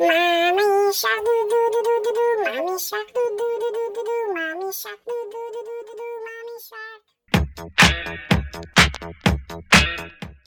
Mommy shark doo doo doo doo doo doo, mommy shark doo doo doo doo doo doo, mommy shark doo doo doo doo doo doo, mommy shark.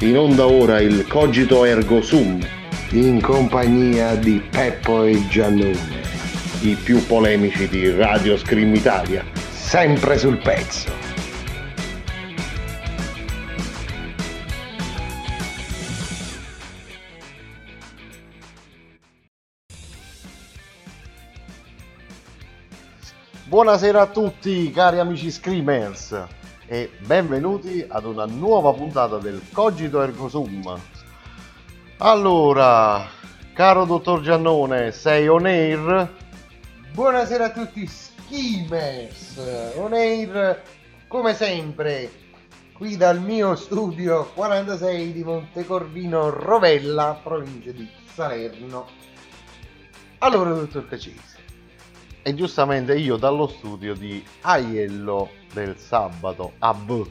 In onda ora il Cogito Ergo Sum, in compagnia di Peppo e Giannone, i più polemici di Radio Scream Italia. sempre sul pezzo. Buonasera a tutti cari amici Screamers e benvenuti ad una nuova puntata del Cogito Ergo Sum. Allora, caro dottor Giannone, sei on air? Buonasera a tutti schemers, on air come sempre qui dal mio studio 46 di Montecorvino Rovella, provincia di Salerno. Allora, dottor Cacese, E giustamente io dallo studio di Aiello del sabato AB.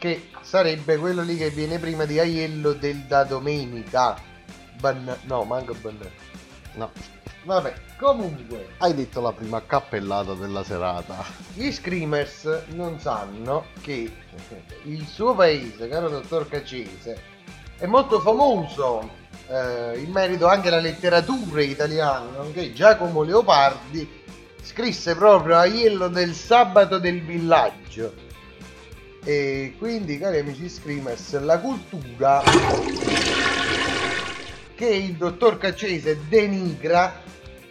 che sarebbe quello lì che viene prima di Aiello del da domenica. Ban- no, manco ban- No, Vabbè, comunque, hai detto la prima cappellata della serata. gli screamers non sanno che il suo paese, caro dottor Cacese, è molto famoso eh, in merito anche alla letteratura italiana, nonché Giacomo Leopardi scrisse proprio Aiello del sabato del villaggio. E quindi, cari amici screamers, la cultura che il dottor Cacese denigra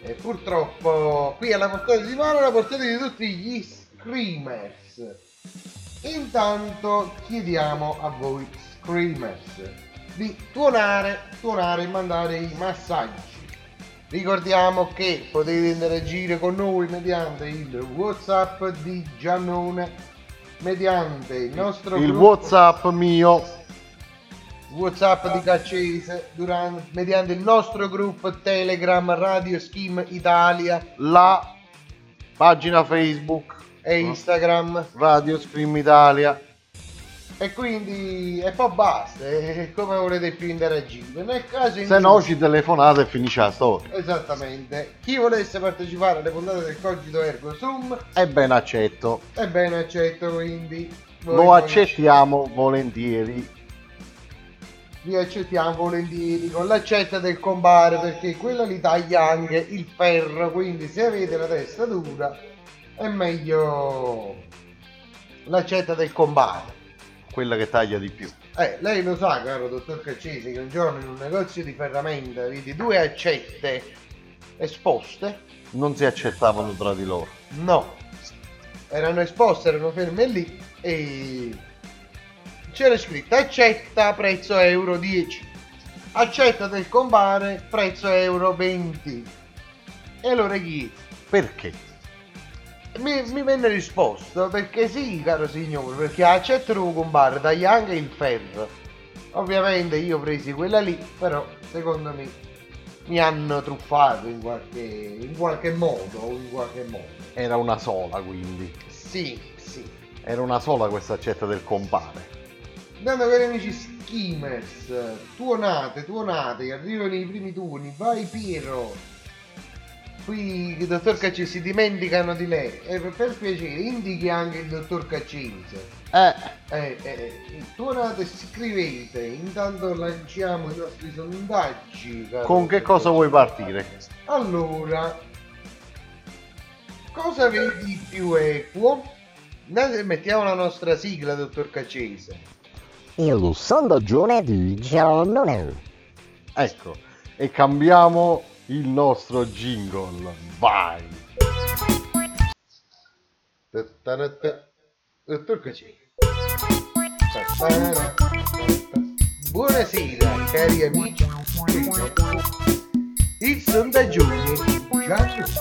e purtroppo qui alla portata di mano alla portata di tutti gli screamers. Intanto chiediamo a voi screamers di tuonare, tuonare e mandare i massaggi. Ricordiamo che potete interagire con noi mediante il WhatsApp di Giannone, mediante il nostro Il gruppo- WhatsApp mio. WhatsApp di Caccese durante- mediante il nostro gruppo Telegram Radio Scheme Italia. La pagina Facebook. E Instagram. Radio Scream Italia. E quindi e poi basta e come volete più interagire nel caso in Se cui- no ci telefonate e finisce la storia. esattamente chi volesse partecipare alle puntate del Cogito Ergo Sum E ben accetto. è ben accetto quindi Lo accettiamo volentieri. vi accettiamo volentieri con l'accetta del compare perché quella li taglia anche il ferro quindi se avete la testa dura è meglio l'accetta del compare Quella che taglia di più. eh, lei lo sa caro dottor Caccesi che un giorno in un negozio di ferramenta vidi due accette esposte Non si accettavano tra di loro. no erano esposte erano ferme lì e c'era scritto accetta prezzo euro 10 accetta del compare prezzo euro 20 e allora chi Perché? Mi, mi venne risposto perché sì, caro signore, perché a devo comprare taglia anche il ferro. Ovviamente io presi quella lì, però secondo me mi hanno truffato in qualche, in qualche modo, in qualche modo. Era una sola quindi. Sì, sì. Era una sola questa accetta del compare. Andando cari amici Schimers, tuonate, tuonate, arrivano i primi turni, vai Piero. Qui il dottor Caccese si dimenticano di lei. E per, piacere, indichi anche il dottor Caccese. Eh, Eh, eh, eh, tuonate, scrivete, intanto lanciamo i nostri sondaggi. caro con che cosa vuoi partire? allora, cosa vedi più equo? Mettiamo la nostra sigla, dottor Caccese. Il sondaggione di Giannone. Ecco, e cambiamo il nostro jingle. Vai! Ta-ta-ra. Buonasera, cari amici. Il sondaggione Giannone.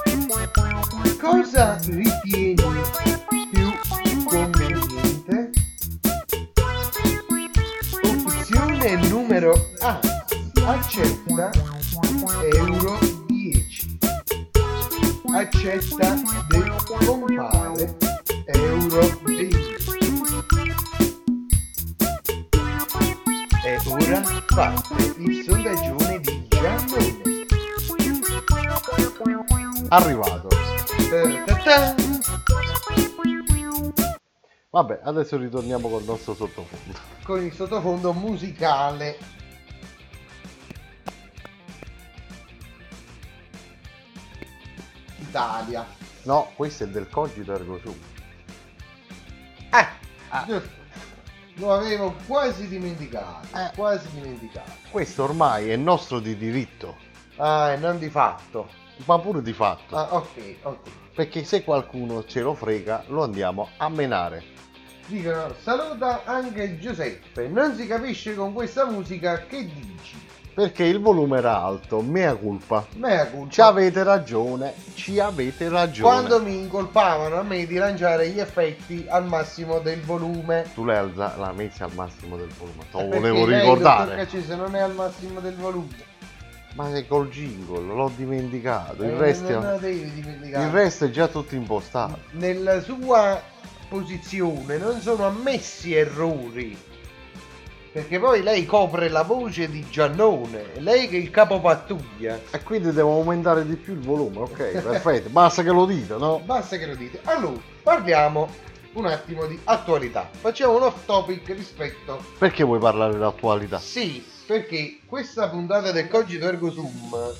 Cosa ritieni più conveniente? Opzione numero A. Accetta euro 10. Accetta del compare euro 20. E ora parte il sondaggione di Giannone. Arrivato. Ta-ta-ta. Vabbè, adesso ritorniamo col nostro sottofondo. Con il sottofondo musicale. Italia. No, questo è del cogito ergo sum. Ah, giusto. Lo avevo quasi dimenticato. Eh. Quasi dimenticato. Questo ormai è nostro di diritto, Ah, e non di fatto. ma pure di fatto. Ah, ok, ok. Perché se qualcuno ce lo frega, lo andiamo a menare. Dicono, saluta anche Giuseppe. Non si capisce con questa musica che dici. Perché il volume era alto, mea culpa. Mea culpa. Ci avete ragione, ci avete ragione. Quando mi incolpavano a me di lanciare gli effetti al massimo del volume. Tu l'hai alza- l'hai messa al massimo del volume, te lo Perché volevo lei, ricordare. dottor Caccese, non è al massimo del volume. Ma è col jingle, l'ho dimenticato. Il, Eh, resto, non lo devi dimenticare. il resto è già tutto impostato. Nella sua posizione non sono ammessi errori. Perché poi lei copre la voce di Giannone, lei che è il capo pattuglia. E quindi devo aumentare di più il volume, ok, perfetto. Basta che lo dite, no? Basta che lo dite. Allora, parliamo un attimo di attualità. Facciamo un off topic rispetto Perché vuoi parlare dell'attualità? Sì, perché questa puntata del Cogito Ergo Sum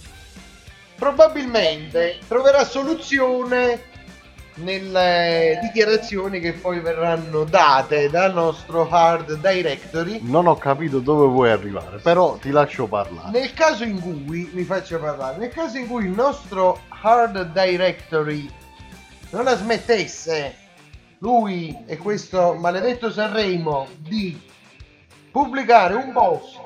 probabilmente troverà soluzione nelle dichiarazioni che poi verranno date dal nostro hard directory Non ho capito dove vuoi arrivare, però ti lascio parlare. nel caso in cui mi faccio parlare nel caso in cui il nostro hard directory non la smettesse lui e questo maledetto Sanremo di pubblicare un post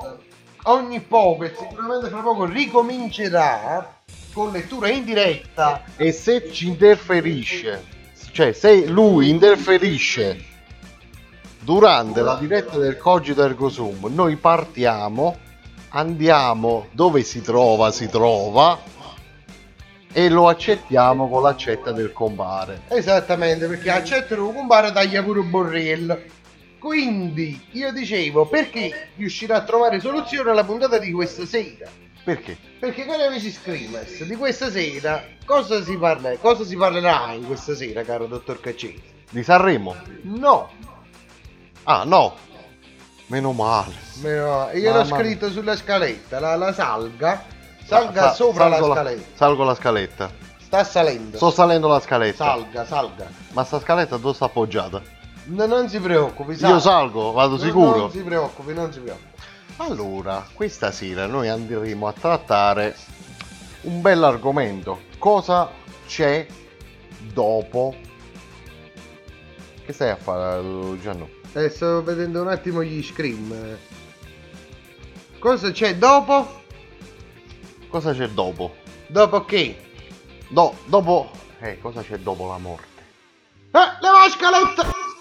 ogni poco e sicuramente fra poco ricomincerà con lettura in diretta E se ci interferisce, cioè se lui interferisce durante la diretta del Cogito Ergo Sum, noi partiamo, andiamo dove si trova, si trova e lo accettiamo con l'accetta del compare. esattamente perché accettano un compare taglia pure un borrello quindi io dicevo perché riuscirà a trovare soluzione alla puntata di questa sera Perché? Perché cari amici Screamers, di questa sera cosa si, parla, cosa si parlerà in questa sera, caro dottor Caccese? Di Sanremo? No, Ah no, meno male. meno- io l'ho Mamma scritto sulla scaletta, la, la salga, salga Sa- sopra la scaletta, Salgo la scaletta. sta salendo, Sto salendo la scaletta. salga, salga. Ma sta scaletta dove sta appoggiata? No, non si preoccupi, Io salga. salgo, vado No, sicuro. Non si preoccupi, non si preoccupi. Allora, questa sera noi andremo a trattare un bell'argomento. Cosa c'è dopo? Che stai a fare, Gianno? Eh, sto vedendo un attimo gli scream. Cosa c'è dopo? Cosa c'è dopo? Dopo che? No, dopo... Eh, cosa c'è dopo la morte? Eh, leva la scaletta!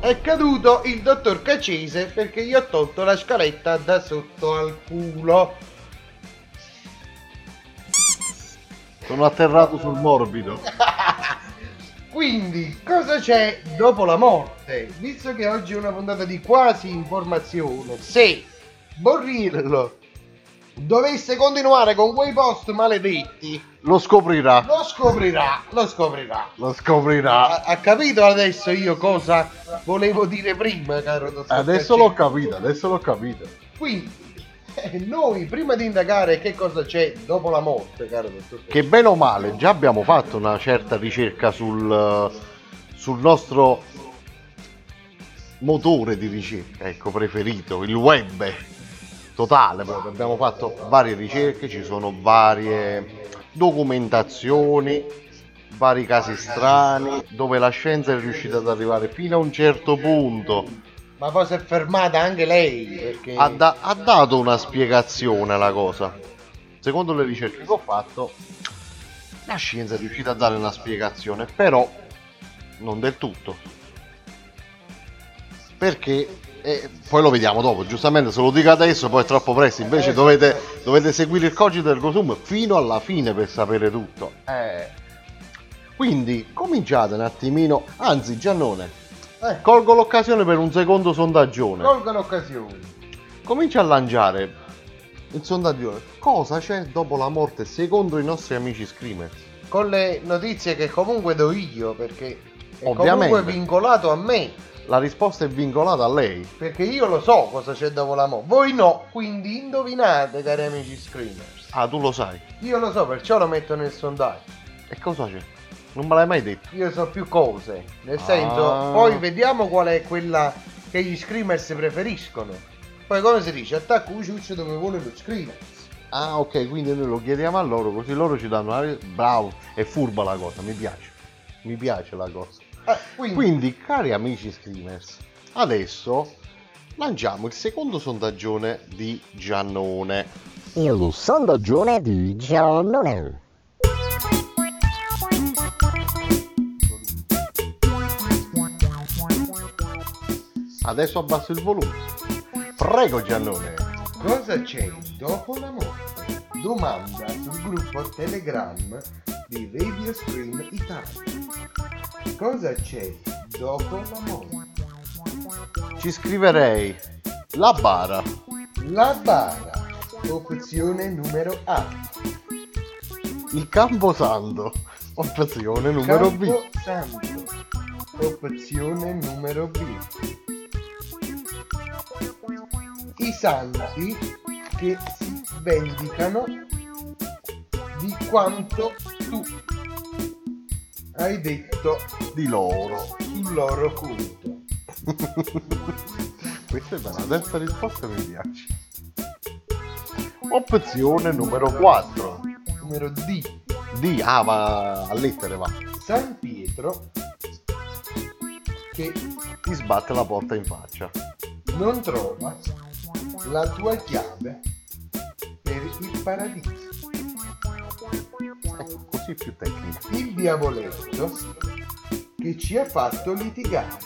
È caduto il dottor Cacese perché gli ho tolto la scaletta da sotto al culo. Sono atterrato sul morbido. Quindi, cosa c'è dopo la morte? Visto che oggi è una puntata di quasi informazione, se Borrillo dovesse continuare con quei post maledetti, Lo scoprirà. lo scoprirà, lo scoprirà. Lo scoprirà. Ha, ha capito adesso io cosa volevo dire prima, caro dottor Adesso l'ho capito, adesso l'ho capito. Quindi, eh, noi prima di indagare che cosa c'è dopo la morte, caro dottor Che bene o male, già abbiamo fatto una certa ricerca sul, sul nostro motore di ricerca, ecco, preferito, il web totale proprio. Abbiamo fatto varie ricerche, ci sono varie documentazioni, vari casi strani, dove la scienza è riuscita ad arrivare fino a un certo punto. Ma poi si è fermata anche lei, perché... Ha, da- ha dato una spiegazione alla cosa. Secondo le ricerche che ho fatto, la scienza è riuscita a dare una spiegazione, però non del tutto. Perché, e poi lo vediamo dopo, giustamente se lo dico adesso poi è troppo presto, invece Eh, dovete, dovete seguire il cogito del Gosum fino alla fine per sapere tutto. Eh, Quindi cominciate un attimino, anzi Giannone, Eh, colgo l'occasione per un secondo sondaggione. colga l'occasione. Comincia a lanciare il sondaggio. Cosa c'è dopo la morte secondo i nostri amici screamers? Con le notizie che comunque do io, perché è Ovviamente. comunque vincolato a me, La risposta è vincolata a lei. perché io lo so cosa c'è dopo la morte. Voi no, quindi indovinate, cari amici screamers. Ah, tu lo sai. Io lo so, perciò lo metto nel sondaggio. E cosa c'è? Non me l'hai mai detto. Io so più cose, nel Ah. senso, poi vediamo qual è quella che gli screamers preferiscono. Poi come si dice, attacco Uciuccio dove vuole lo screamers. Ah, ok, quindi noi lo chiediamo a loro, così loro ci danno una... Bravo, è furba la cosa, mi piace. Mi piace la cosa. Eh, quindi, Quindi, cari amici screamers, adesso lanciamo il secondo sondaggione di Giannone. Il sondaggione di Giannone. Adesso abbasso il volume. Prego Giannone. cosa c'è dopo la morte? Domanda sul gruppo Telegram di Radio Scream Italia. Cosa c'è dopo la morte? Ci scriverei la bara. La bara, opzione numero A. Il camposanto. Opzione numero B. Campo Santo, opzione numero B. I santi che si vendicano di quanto tu hai detto Di loro. sul loro conto. Questa è bella. La terza risposta mi piace. Opzione numero 4. Numero D. D. Ah, va a lettere va. San Pietro che Ti sbatte la porta in faccia. non trova la tua chiave per il paradiso. Ecco, così più tecnico. Il diavoletto che ci ha fatto litigare.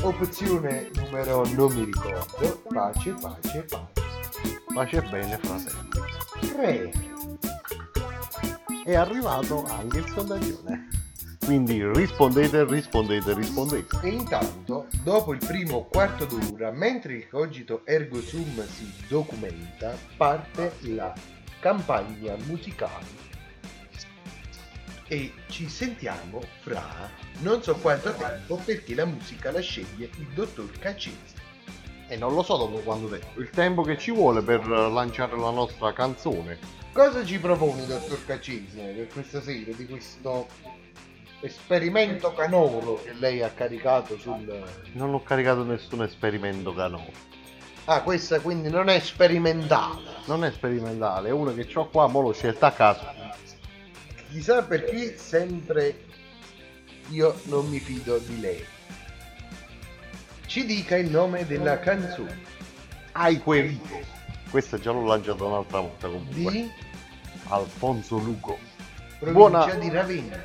Opzione numero non mi ricordo, pace, pace, pace. Pace bene, fratelli. 3. È arrivato anche il sondaggione. Quindi rispondete, rispondete, rispondete. E intanto, dopo il primo quarto d'ora, mentre il cogito ergo sum si documenta, parte la campagna musicale. E ci sentiamo fra non so quanto tempo perché la musica la sceglie il dottor Cacese. E non lo so dopo quanto tempo. Il tempo che ci vuole per lanciare la nostra canzone. Cosa ci proponi, dottor Cacese, per questa sera di questo esperimento canoro che lei ha caricato sul... Non ho caricato nessun esperimento canone. Ah, questa quindi non è sperimentale. Non è sperimentale, è uno che ho qua, mo l'ho scelta a caso. Chissà perché sempre io non mi fido di lei. Ci dica il nome della canzone Hai querito. Questo già l'ho lanciato un'altra volta comunque. di Alfonso Lugo. Provincia Buona- di Ravenna.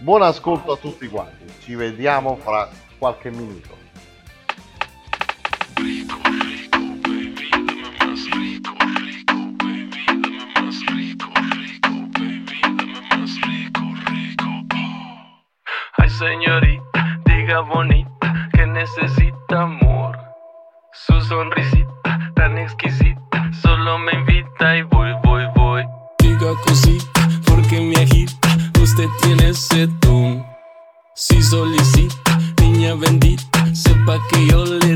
Buon ascolto a tutti quanti, ci vediamo fra qualche minuto. Ay señorita, diga bonita que necesita amor. Su sonrisita tan exquisita ese. Si solicita, niña bendita, sepa que yo le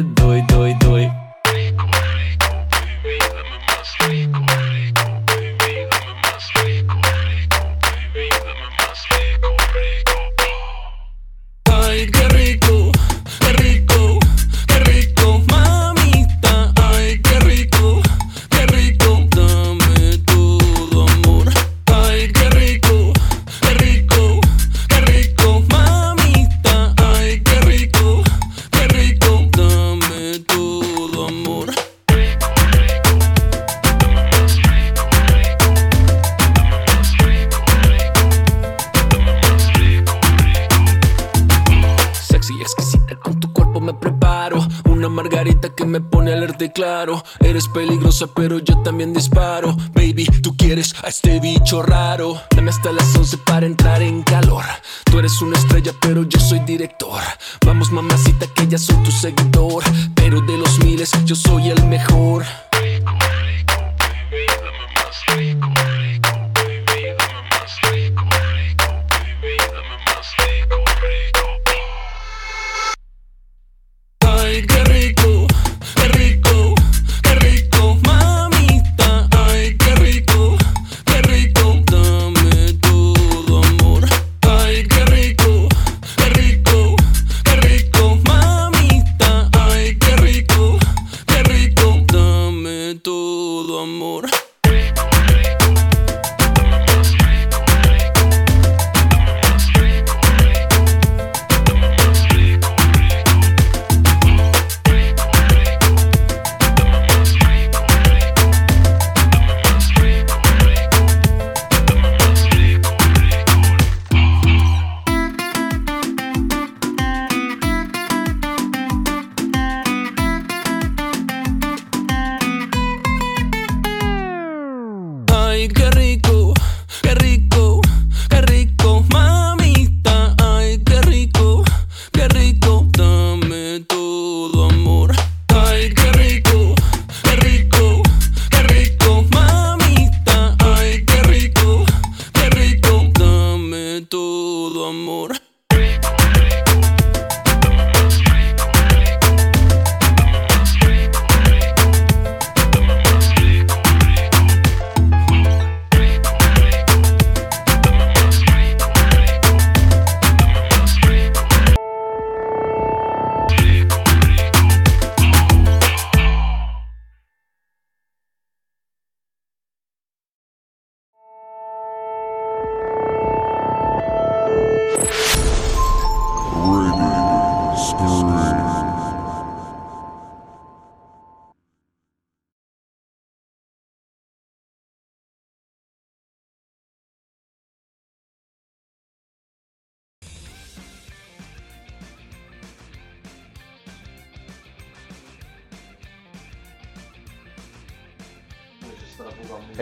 Vamos, mamacita, que ya soy tu seguidor. Pero de los miles, yo soy el mejor.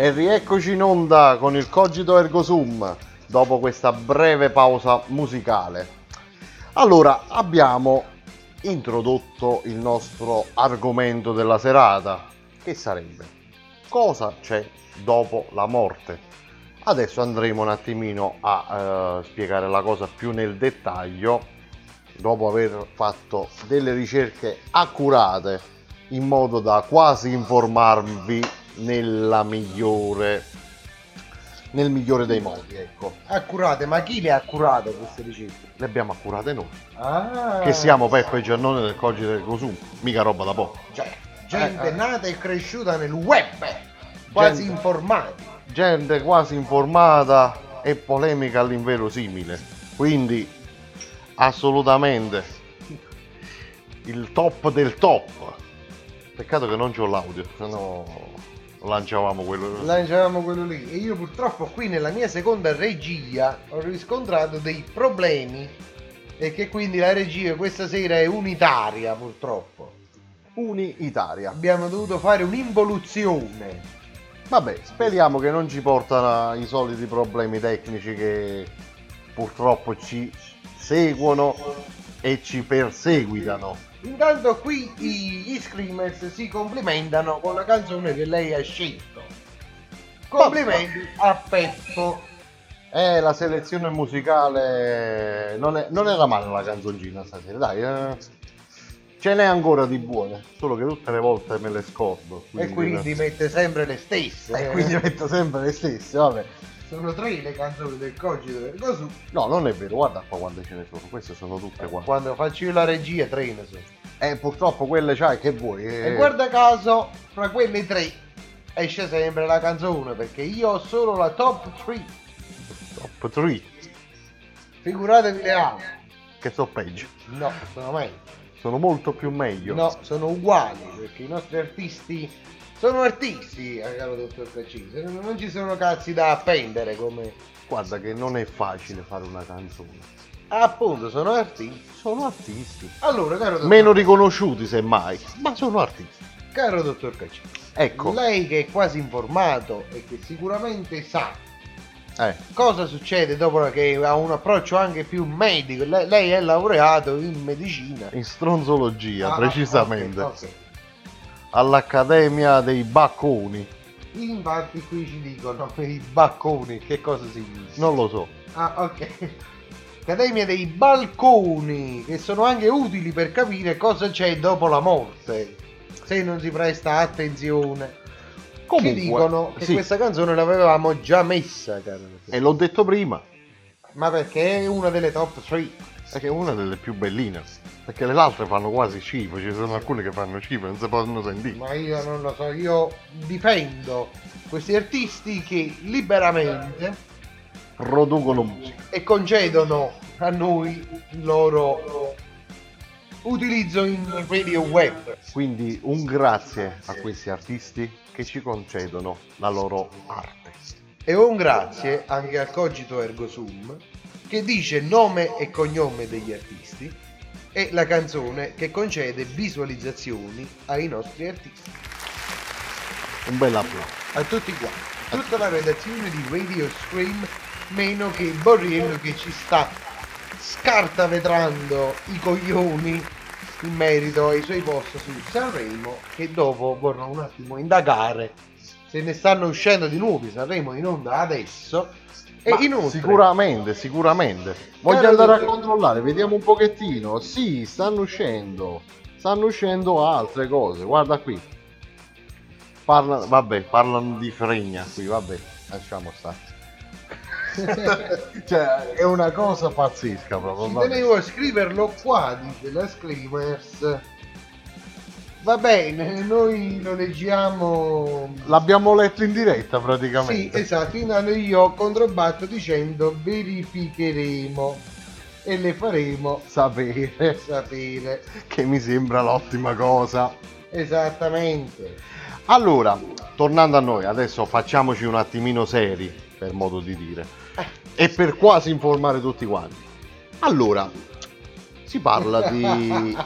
E rieccoci in onda con il Cogito Ergo Sum dopo questa breve pausa musicale. Allora, abbiamo introdotto il nostro argomento della serata, che sarebbe cosa c'è dopo la morte. Adesso andremo un attimino a eh, spiegare la cosa più nel dettaglio, dopo aver fatto delle ricerche accurate in modo da quasi informarvi nella migliore nel migliore dei modi, ecco. Accurate, ma chi le ha accurate queste ricerche? Le abbiamo accurate noi. Ah, Che siamo Peppe e Giannone del Cogito del Cosum, mica roba da poco. Cioè, gente Eh, eh. nata e cresciuta nel web, quasi Gente- informati. Gente quasi informata e polemica all'inverosimile. Quindi assolutamente il top del top. Peccato che non c'ho l'audio, sennò lanciavamo quello. lanciavamo quello lì e io purtroppo qui nella mia seconda regia ho riscontrato dei problemi e che quindi la regia questa sera è unitaria purtroppo Unitaria. abbiamo dovuto fare un'involuzione Vabbè, speriamo che non ci portano i soliti problemi tecnici che purtroppo ci seguono e ci perseguitano. Intanto qui gli screamers si complimentano con la canzone che lei ha scelto complimenti a Peppo Eh, la selezione musicale non, è- non era male la canzoncina stasera, dai. eh. Ce n'è ancora di buone, solo che tutte le volte me le scordo. e quindi mette sempre le stesse E quindi metto sempre le stesse, vabbè. Sono tre le canzoni del cogito ergo sum No, non è vero, guarda qua quante ce ne sono, queste sono tutte qua. quando faccio io la regia tre ne sono Eh, purtroppo quelle c'hai, che vuoi? eh. E guarda caso, fra quelle tre esce sempre la canzone perché io ho solo la top 3. Top 3, Figuratevi le altre. che so peggio. No, sono meglio. Sono molto più meglio. No, sono uguali perché i nostri artisti sono artisti, caro dottor Caccese. Non ci sono cazzi da appendere come. Guarda che non è facile fare una canzone. Appunto, sono artisti. Sono artisti. Allora, caro dottor, Meno riconosciuti semmai, ma sono artisti. caro dottor Caccese, Ecco, lei che è quasi informato e che sicuramente sa eh, cosa succede dopo che ha un approccio anche più medico. Lei, lei è laureato in medicina. in stronzologia Ah, precisamente, ok, ok. all'Accademia dei Bacconi. Infatti qui ci dicono i bacconi, che cosa significa? Non lo so. Ah, ok. Accademia dei balconi, che sono anche utili per capire cosa c'è dopo la morte. Se non si presta attenzione. Comunque, ci dicono che sì, questa canzone l'avevamo già messa, caro. e l'ho detto prima, Ma perché è una delle top 3. perché è una delle più belline. Perché le altre fanno quasi schifo, ci sono alcune che fanno schifo, non si possono sentire. Ma io non lo so, io difendo questi artisti che liberamente Producono musica. e concedono a noi il loro utilizzo in radio web. Quindi un grazie a questi artisti che ci concedono la loro arte. E un grazie anche al Cogito Ergo Sum che dice nome e cognome degli artisti e la canzone che concede visualizzazioni ai nostri artisti. Un bel applauso. A tutti quanti. Tutta la redazione di Radio Scream meno che Borriello che ci sta scartavetrando i coglioni in merito ai suoi post su Sanremo che dopo vorrò un attimo indagare se ne stanno uscendo di nuovi Sanremo in onda adesso inoltre Sicuramente, sicuramente. Voglio Caro andare a controllare, vediamo un pochettino. Sì, stanno uscendo. Stanno uscendo altre cose. Guarda qui. Parla, vabbè, parlano di fregna qui, vabbè, lasciamo stare. cioè, è una cosa pazzesca proprio. ci tenevo a scriverlo qua dice la Screamers va bene noi lo leggiamo L'abbiamo letto in diretta Sì, praticamente. esatto, intanto io controbatto dicendo verificheremo e le faremo Sapere sapere. che mi sembra l'ottima cosa. Esattamente. Allora, tornando a noi, adesso facciamoci un attimino seri, per modo di dire, e per quasi informare tutti quanti. Allora, si parla di...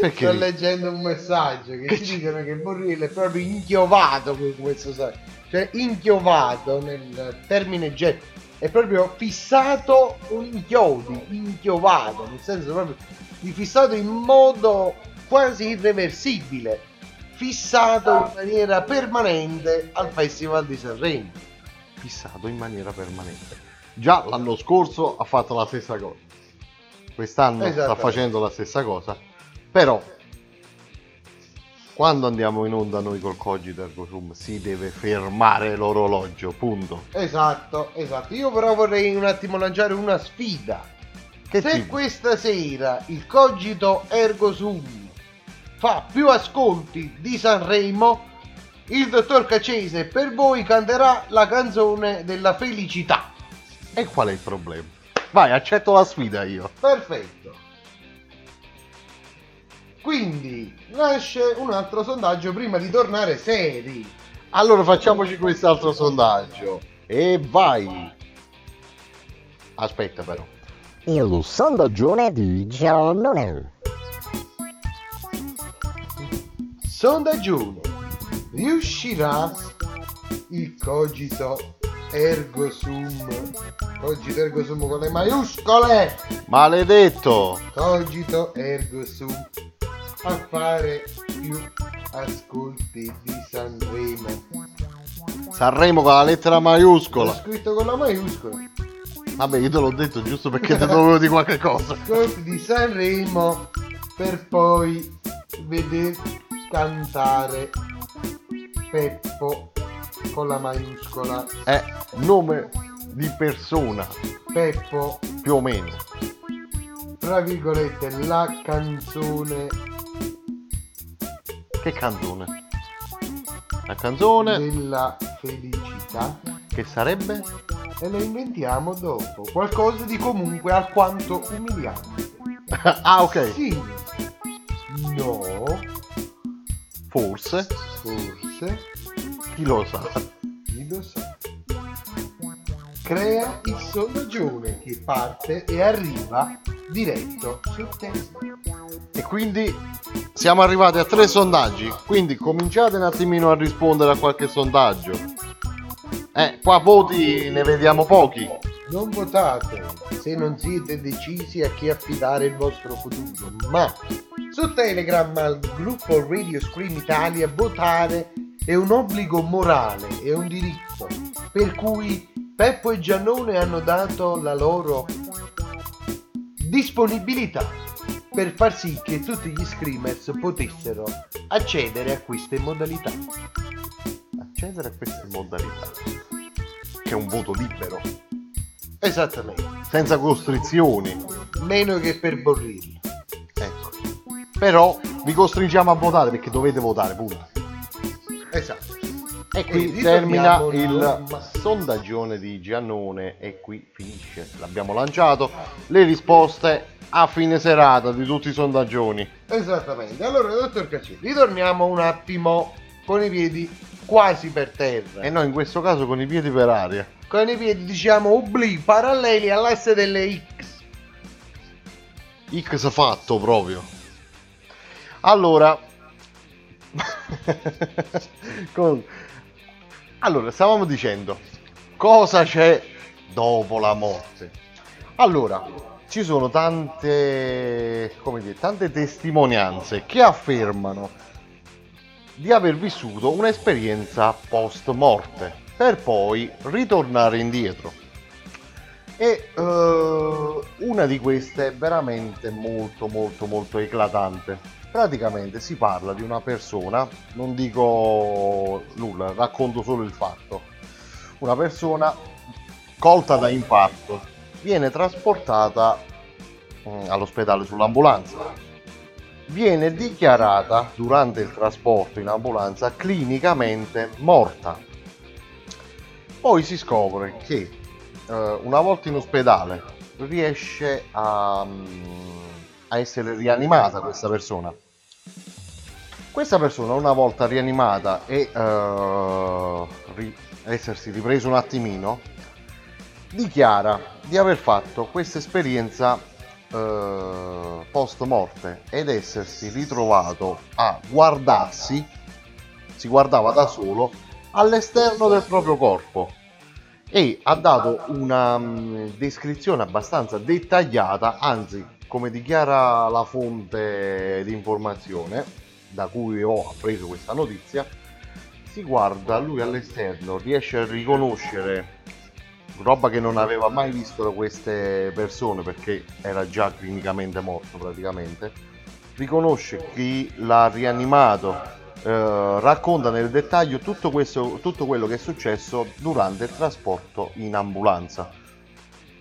Perché? Sto leggendo un messaggio che ci dicono che Borrillo è proprio inchiovato con questo sa- cioè inchiovato nel termine jet è proprio fissato con inchiodi, inchiovato, nel senso proprio di fissato in modo quasi irreversibile, fissato in maniera permanente al Festival di Sanremo. Fissato in maniera permanente. Già l'anno scorso ha fatto la stessa cosa. Quest'anno sta facendo la stessa cosa. Però, quando andiamo in onda noi col Cogito Ergo Sum, si deve fermare l'orologio, punto. Esatto, esatto. Io però vorrei un attimo lanciare una sfida. Che Se tipo? questa sera il cogito ergo sum fa più ascolti di Sanremo, il dottor Cacese per voi canterà la canzone della felicità. E qual è il problema? Vai, accetto la sfida io. Perfetto. Quindi nasce un altro sondaggio prima di tornare seri. Allora facciamoci quest'altro sondaggio. E vai. Aspetta però. Il sondaggio di giornale. Sondaggio. Riuscirà il cogito ergo sum? Cogito ergo sum con le maiuscole. Maledetto. Cogito ergo sum a fare più ascolti di Sanremo. Sanremo con la lettera maiuscola. scritto con la maiuscola. Vabbè, io te l'ho detto giusto perché te dovevo di qualche cosa. Ascolti di Sanremo per poi veder cantare Peppo con la maiuscola. È nome di persona, Peppo, più o meno. tra virgolette, la canzone Che canzone? La canzone della felicità che sarebbe? e la inventiamo dopo. Qualcosa di comunque alquanto umiliante. ah, ok. Sì. No. Forse. Forse. Chi lo sa? Chi lo sa. Crea il sondaggione che parte e arriva diretto sul testo. E quindi siamo arrivati a tre sondaggi. Quindi cominciate un attimino a rispondere a qualche sondaggio. Eh, qua voti ne vediamo pochi. Non votate se non siete decisi a chi affidare il vostro futuro, ma su Telegram al gruppo Radio Scream Italia votare è un obbligo morale, è un diritto, per cui Peppo e Giannone hanno dato la loro disponibilità per far sì che tutti gli screamers potessero accedere a queste modalità. Accedere a queste modalità. Che è un voto libero. Esattamente, Senza costrizioni. meno che per Borrillo. Ecco. Però vi costringiamo a votare perché dovete votare, punto. Esatto. E qui E termina il sondaggione di Giannone e qui finisce. L'abbiamo lanciato. Le risposte a fine serata di tutti i sondaggioni. Esattamente. Allora, dottor Cacci, ritorniamo un attimo con i piedi quasi per terra. E noi in questo caso con i piedi per aria. Con i piedi, diciamo, obliqui, paralleli all'asse delle X. X fatto proprio. Allora, con- allora, stavamo dicendo cosa c'è dopo la morte. Allora, ci sono tante, come dire, tante testimonianze che affermano di aver vissuto un'esperienza post morte per poi ritornare indietro. E eh, una di queste è veramente molto molto molto eclatante. Praticamente si parla di una persona, non dico nulla, racconto solo il fatto. Una persona colta da impatto viene trasportata mm, all'ospedale sull'ambulanza. Viene dichiarata durante il trasporto in ambulanza clinicamente morta. Poi si scopre che eh, una volta in ospedale riesce a, mm, a essere rianimata questa persona. Questa persona una volta rianimata e eh, ri- essersi ripreso un attimino, dichiara di aver fatto questa esperienza eh, post morte ed essersi ritrovato a guardarsi, si guardava da solo all'esterno del proprio corpo e ha dato una mm, descrizione abbastanza dettagliata, anzi come dichiara la fonte di informazione da cui ho appreso questa notizia, si guarda lui all'esterno, riesce a riconoscere roba che non aveva mai visto da queste persone perché era già clinicamente morto praticamente, riconosce chi l'ha rianimato, eh, racconta nel dettaglio tutto, questo, tutto quello che è successo durante il trasporto in ambulanza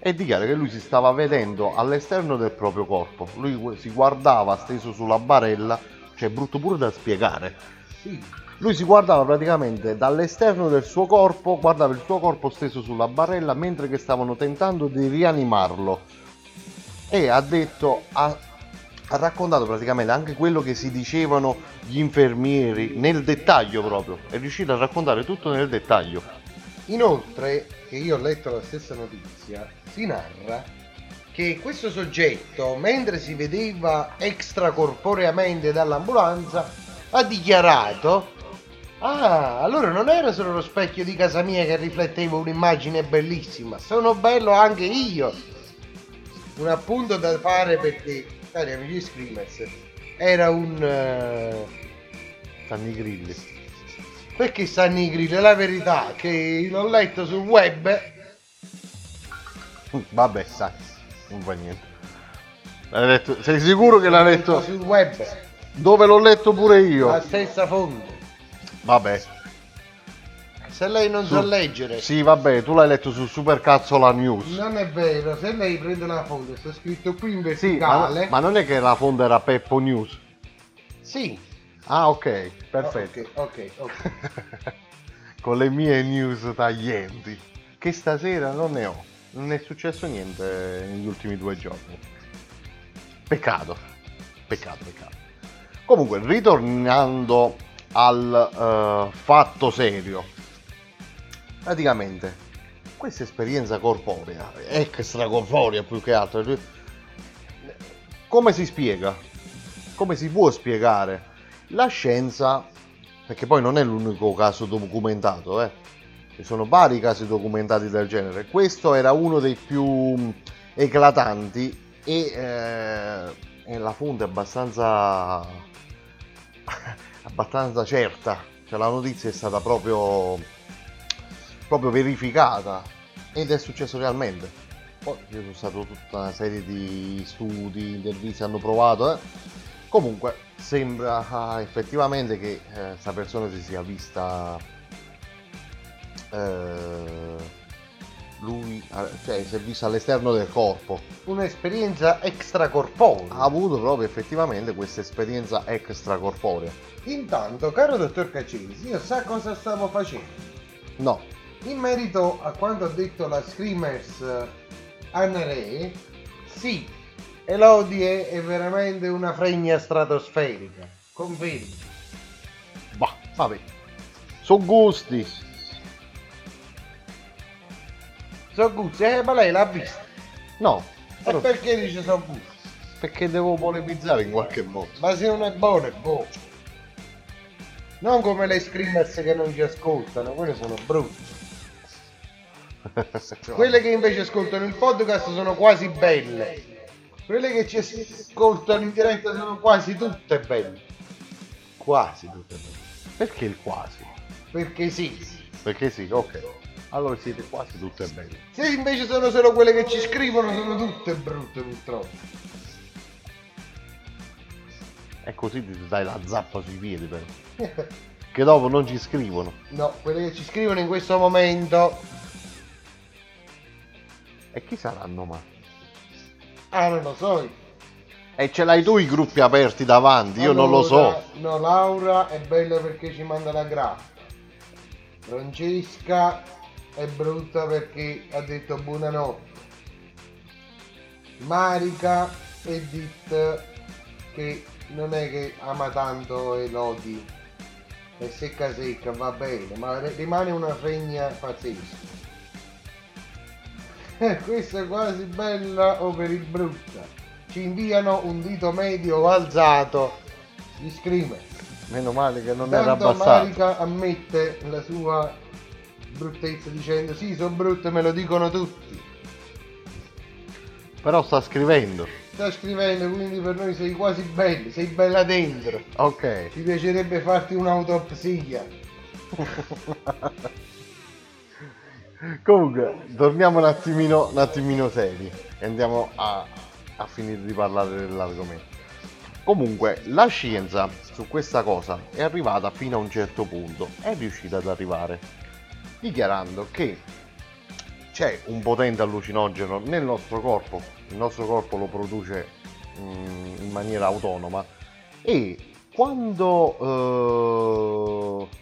e dichiara che lui si stava vedendo all'esterno del proprio corpo, lui si guardava steso sulla barella, cioè brutto pure da spiegare. Lui si guardava praticamente dall'esterno del suo corpo, guardava il suo corpo steso sulla barella mentre che stavano tentando di rianimarlo. E ha detto, ha, ha raccontato praticamente anche quello che si dicevano gli infermieri nel dettaglio proprio. È riuscito a raccontare tutto nel dettaglio. Inoltre, che io ho letto la stessa notizia, si narra che questo soggetto, mentre si vedeva extracorporeamente dall'ambulanza, ha dichiarato Ah, allora non era solo lo specchio di casa mia che rifletteva un'immagine bellissima, sono bello anche io. Un appunto da fare perché, cari amici Screamers, era un... eh, Stanno i grilli. Perché stanno i grilli? È la verità che l'ho letto sul web. Vabbè, sai, non fa niente. L'hai letto- Sei sicuro che l'ha letto? sul web, Dove l'ho letto pure io? la stessa fonte. Vabbè. Se lei non Su- sa leggere, Sì, vabbè, tu l'hai letto su Supercazzola News. non è vero. Se lei prende la fonte, sta scritto qui in Sì, ma, verticale. ma non è che la fonte era Peppo News. Sì, Ah, ok, perfetto. Ok, ok, ok. Con le mie news taglienti. Che stasera non ne ho. Non è successo niente negli ultimi due giorni. Peccato. Peccato, peccato. Comunque, ritornando al eh, fatto serio. Praticamente, questa esperienza corporea, extracorporea più che altro, come si spiega? Come si può spiegare? La scienza, perché poi non è l'unico caso documentato, eh. ci sono vari casi documentati del genere, questo era uno dei più eclatanti e, eh, e la fonte è abbastanza abbastanza certa cioè la notizia è stata proprio proprio verificata ed è successo realmente poi ci sono stata tutta una serie di studi interviste hanno provato eh. Comunque sembra ah, effettivamente che questa persona si sia vista eh, lui eh, cioè si è vista all'esterno del corpo Un'esperienza extracorporea. ha avuto proprio effettivamente questa esperienza extracorporea Intanto, caro dottor Cacesi, io sa cosa stavo facendo? no In merito a quanto ha detto la Screamers eh, Anna Re, sì, Elodie è veramente una fregna stratosferica. Confermo. bah vabbè sono gusti So gusti, eh, ma lei l'ha vista. no E però perché dice so gusti? perché devo polemizzare in qualche modo Ma se non è buono è buono. Non come le Screamers che non ci ascoltano, quelle sono brutte. Quelle che invece ascoltano il podcast sono quasi belle. Quelle che ci ascoltano in diretta sono quasi tutte belle. Quasi tutte belle. perché il quasi Perché sì. perché sì ok allora siete quasi tutte belle Se invece sono solo quelle che ci scrivono sono tutte brutte purtroppo. e così ti dai la zappa sui piedi però che dopo non ci scrivono No, quelle che ci scrivono in questo momento. e chi saranno ma Ah, non lo so. e ce l'hai tu i gruppi aperti davanti io non lo so Allora, No, Laura è bella perché ci manda la graffa. Francesca è brutta perché ha detto buonanotte. Marica e Dit che non è che ama tanto Elodie. È secca secca, va bene, ma rimane una fregna pazzesca. Questa è quasi bella o per il brutta. Ci inviano un dito medio alzato. Gli screamer. meno male che non era abbassato Marica ammette la sua bruttezza dicendo sì, sono brutte, me lo dicono tutti. però sta scrivendo Sta scrivendo, quindi per noi sei quasi bella, sei bella dentro. ok Ci piacerebbe farti un'autopsia. Comunque, torniamo un attimino, un attimino seri e andiamo a, a finire di parlare dell'argomento. Comunque, la scienza su questa cosa è arrivata fino a un certo punto, è riuscita ad arrivare, dichiarando che c'è un potente allucinogeno nel nostro corpo, il nostro corpo lo produce mm, in maniera autonoma e quando eh,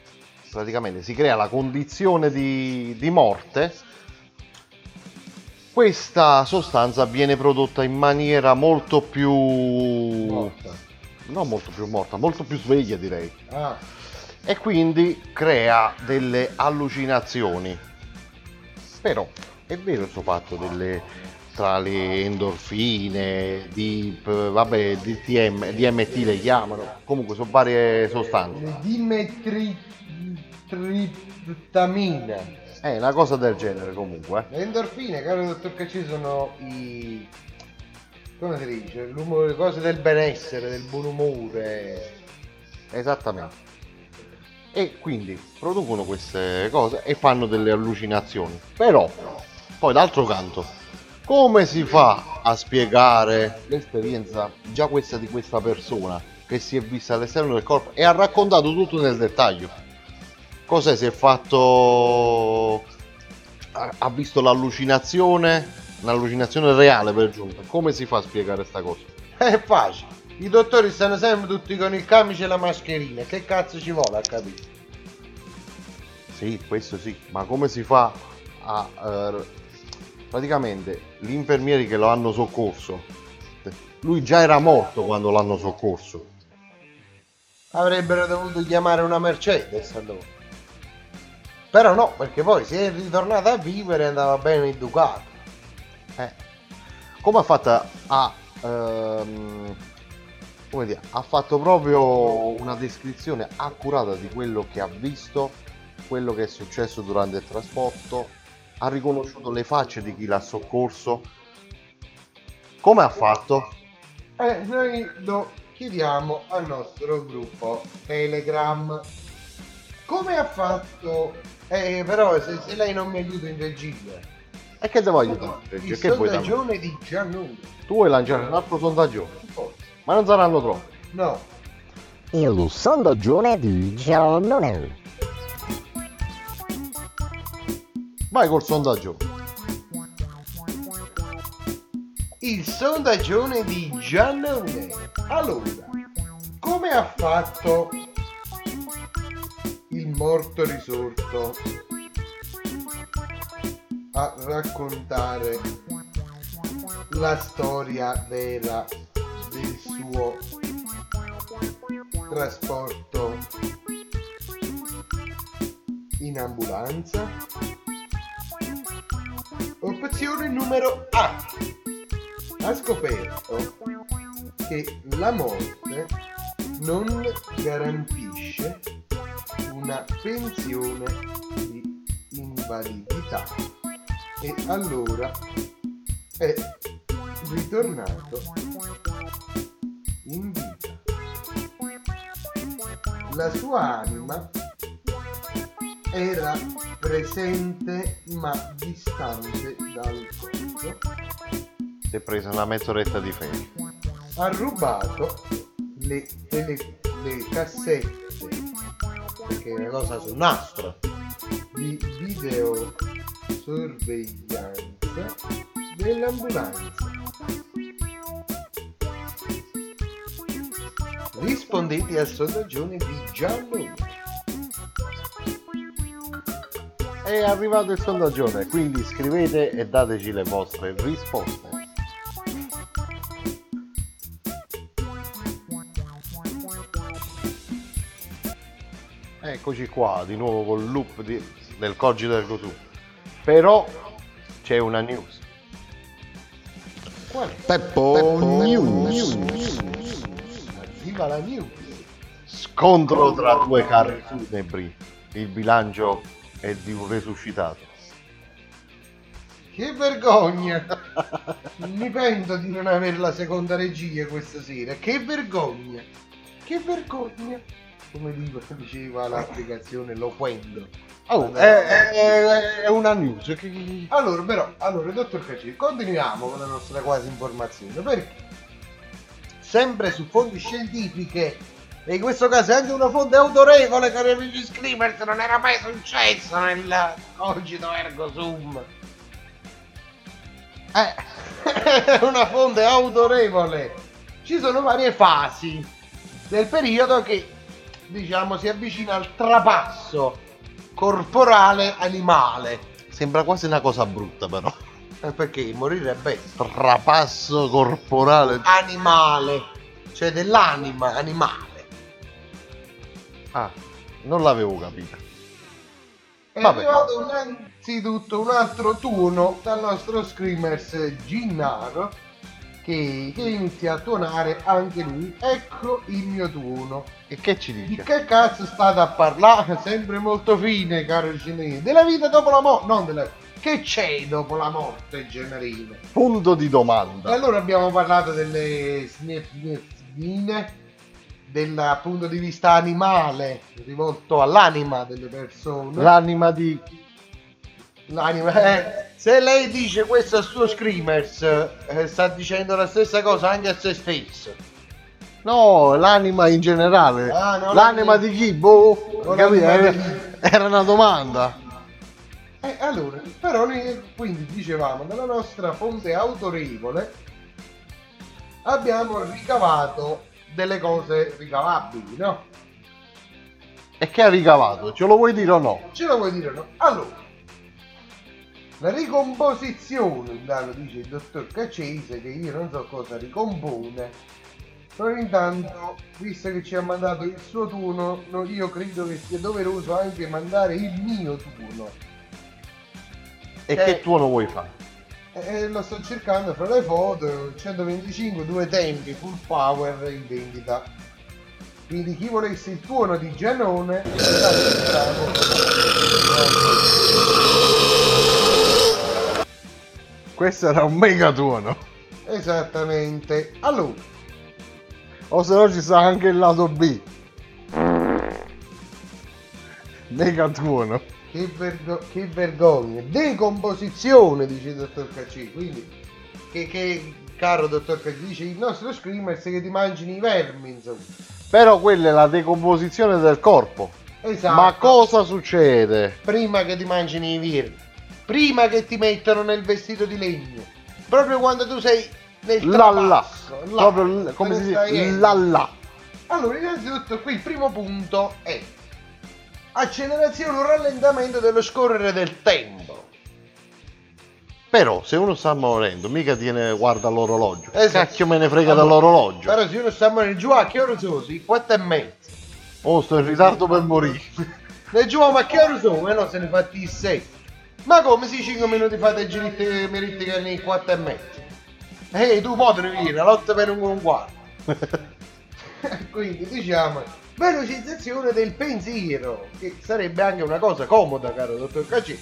praticamente si crea la condizione di, di morte questa sostanza viene prodotta in maniera molto più... Morta. No, molto più morta, molto più sveglia direi. Ah, E quindi crea delle allucinazioni. Però è vero il suo fatto delle tra le endorfine, di vabbè, DTM, DMT le chiamano, comunque sono varie sostanze. le dimetriptamine. È una cosa del genere comunque. eh. Le endorfine, caro dottor Cacci, sono i... come si dice? L'umore, le cose del benessere, del buon umore. Esattamente. E quindi producono queste cose e fanno delle allucinazioni. Però, poi d'altro canto, come si fa a spiegare l'esperienza già questa di questa persona che si è vista all'esterno del corpo e ha raccontato tutto nel dettaglio? Cos'è si è fatto ha, visto l'allucinazione, un'allucinazione reale per giunta. Come si fa a spiegare sta cosa? È facile. I dottori stanno sempre tutti con il camice e la mascherina. Che cazzo ci vuole a capire? Sì, questo sì, ma come si fa a... eh, praticamente gli infermieri che lo hanno soccorso, lui già era morto quando l'hanno soccorso. Avrebbero dovuto chiamare una Mercedes allora. Però no, perché poi si è ritornato a vivere e andava bene educato. Eh. Come ha fatto a... ehm, come dire, ha fatto proprio una descrizione accurata di quello che ha visto, quello che è successo durante il trasporto, ha riconosciuto le facce di chi l'ha soccorso. Come ha fatto? Eh, noi lo chiediamo al nostro gruppo Telegram. Come ha fatto? Eh, però se, se lei non mi aiuta in regia. E che devo aiutare? Il Che vuoi da me? di Giannone. Tu vuoi lanciare un altro sondaggio? Ma non saranno troppi. No, Il sondaggio di Giannone. Vai col sondaggio. il sondaggione di Giannone. Allora, come ha fatto morto risorto a raccontare la storia vera del suo trasporto in ambulanza? Opzione numero A. Ha scoperto che la morte non garantisce una pensione di invalidità e allora è ritornato in vita. La sua anima era presente ma distante dal corpo. Si è presa una mezz'oretta di ferie. Ha rubato le, tele- le cassette perché è una cosa sul nastro di videosorveglianza dell'ambulanza. Rispondete al sondaggione di Gianluca. È arrivato il sondaggione, quindi scrivete e dateci le vostre risposte. Eccoci qua, di nuovo col loop di- del cogito ergo sum. Però c'è una news. Qual è? Peppo, News. Arriva la news. Scontro tra due carri funebri. Il bilancio è di un resuscitato. Che vergogna! Mi pento di non avere la seconda regia questa sera. Che vergogna! Che vergogna! Come diceva l'applicazione Loquendo. Oh, è, è- è- è una news. Allora, però, allora, dottor Cacci, continuiamo con la nostra quasi informazione. Perché? Sempre su fonti scientifiche, e in questo caso è anche una fonte autorevole, cari amici screamers, non era mai successo nel cogito ergo sum. Eh, è una fonte autorevole. Ci sono varie fasi del periodo che, diciamo, si avvicina al trapasso corporale animale. Sembra quasi una cosa brutta però. Eh, perché morire è bello. Trapasso corporale. Animale. Cioè dell'anima animale. Ah, non l'avevo capito. È Vabbè. arrivato innanzitutto un altro tuono dal nostro screamers Ginnaro che, che inizia a tuonare anche lui. Ecco il mio tuono. E che ci Di dice? che cazzo state a parlare? Sempre molto fine, caro cinese. Della vita dopo la morte. Non della Che c'è dopo la morte, Generino? Punto di E domanda. allora abbiamo parlato delle snefine, dal punto di vista animale, rivolto all'anima delle persone. L'anima di... L'anima, eh, se lei dice questo al suo screamers, eh, sta dicendo la stessa cosa anche a se stesso. No, l'anima in generale. Ah, no, l'anima di chi? Boh, capito? Era, era una domanda. E allora, però noi quindi dicevamo, dalla nostra fonte autorevole abbiamo ricavato delle cose ricavabili, no? E che ha ricavato? Ce lo vuoi dire o no? Ce lo vuoi dire o no? Allora, la ricomposizione, intanto dice il dottor Cacese, che io non so cosa ricompone, però intanto, visto che ci ha mandato il suo turno, no, io credo che sia doveroso anche mandare il mio turno. E Eh. che tuo lo vuoi fare? E lo sto cercando fra le foto, 125, due tempi, full power in vendita. Quindi chi volesse il tuono di Giannone, Questo era un mega tuono. esattamente. Allora, O se no ci sta anche il lato B. Mega tuono. che, vergo- che vergogna. Decomposizione, dice il dottor Cacci. Quindi, che, che caro dottor Cacci, dice il nostro screamer se che ti mangini i vermi, insomma. Però quella è la decomposizione del corpo. Esatto. Ma cosa succede? prima che ti mangino i vermi, prima che ti mettono nel vestito di legno, proprio quando tu sei nel La là. trapasso, là, Proprio come si dice? in. La là. Allora, innanzitutto qui il primo punto è accelerazione o rallentamento dello scorrere del tempo. Però se uno sta morendo, mica tiene guarda l'orologio. Esatto. Cacchio me ne frega Allora, dall'orologio. Però se uno sta morendo giù, a che ore sono? Sì, quattro e mezzo. Oh, sto in ritardo per morire. Ne giù, ma che ore sono? Eh no, se ne fatti i sei. Ma come si 5 minuti fa te meritti che nei 4 e mezzo? Ehi, tu ne vieni, la lotta per un un quarto. Quindi diciamo velocizzazione del pensiero, che sarebbe anche una cosa comoda, caro dottor Cacci.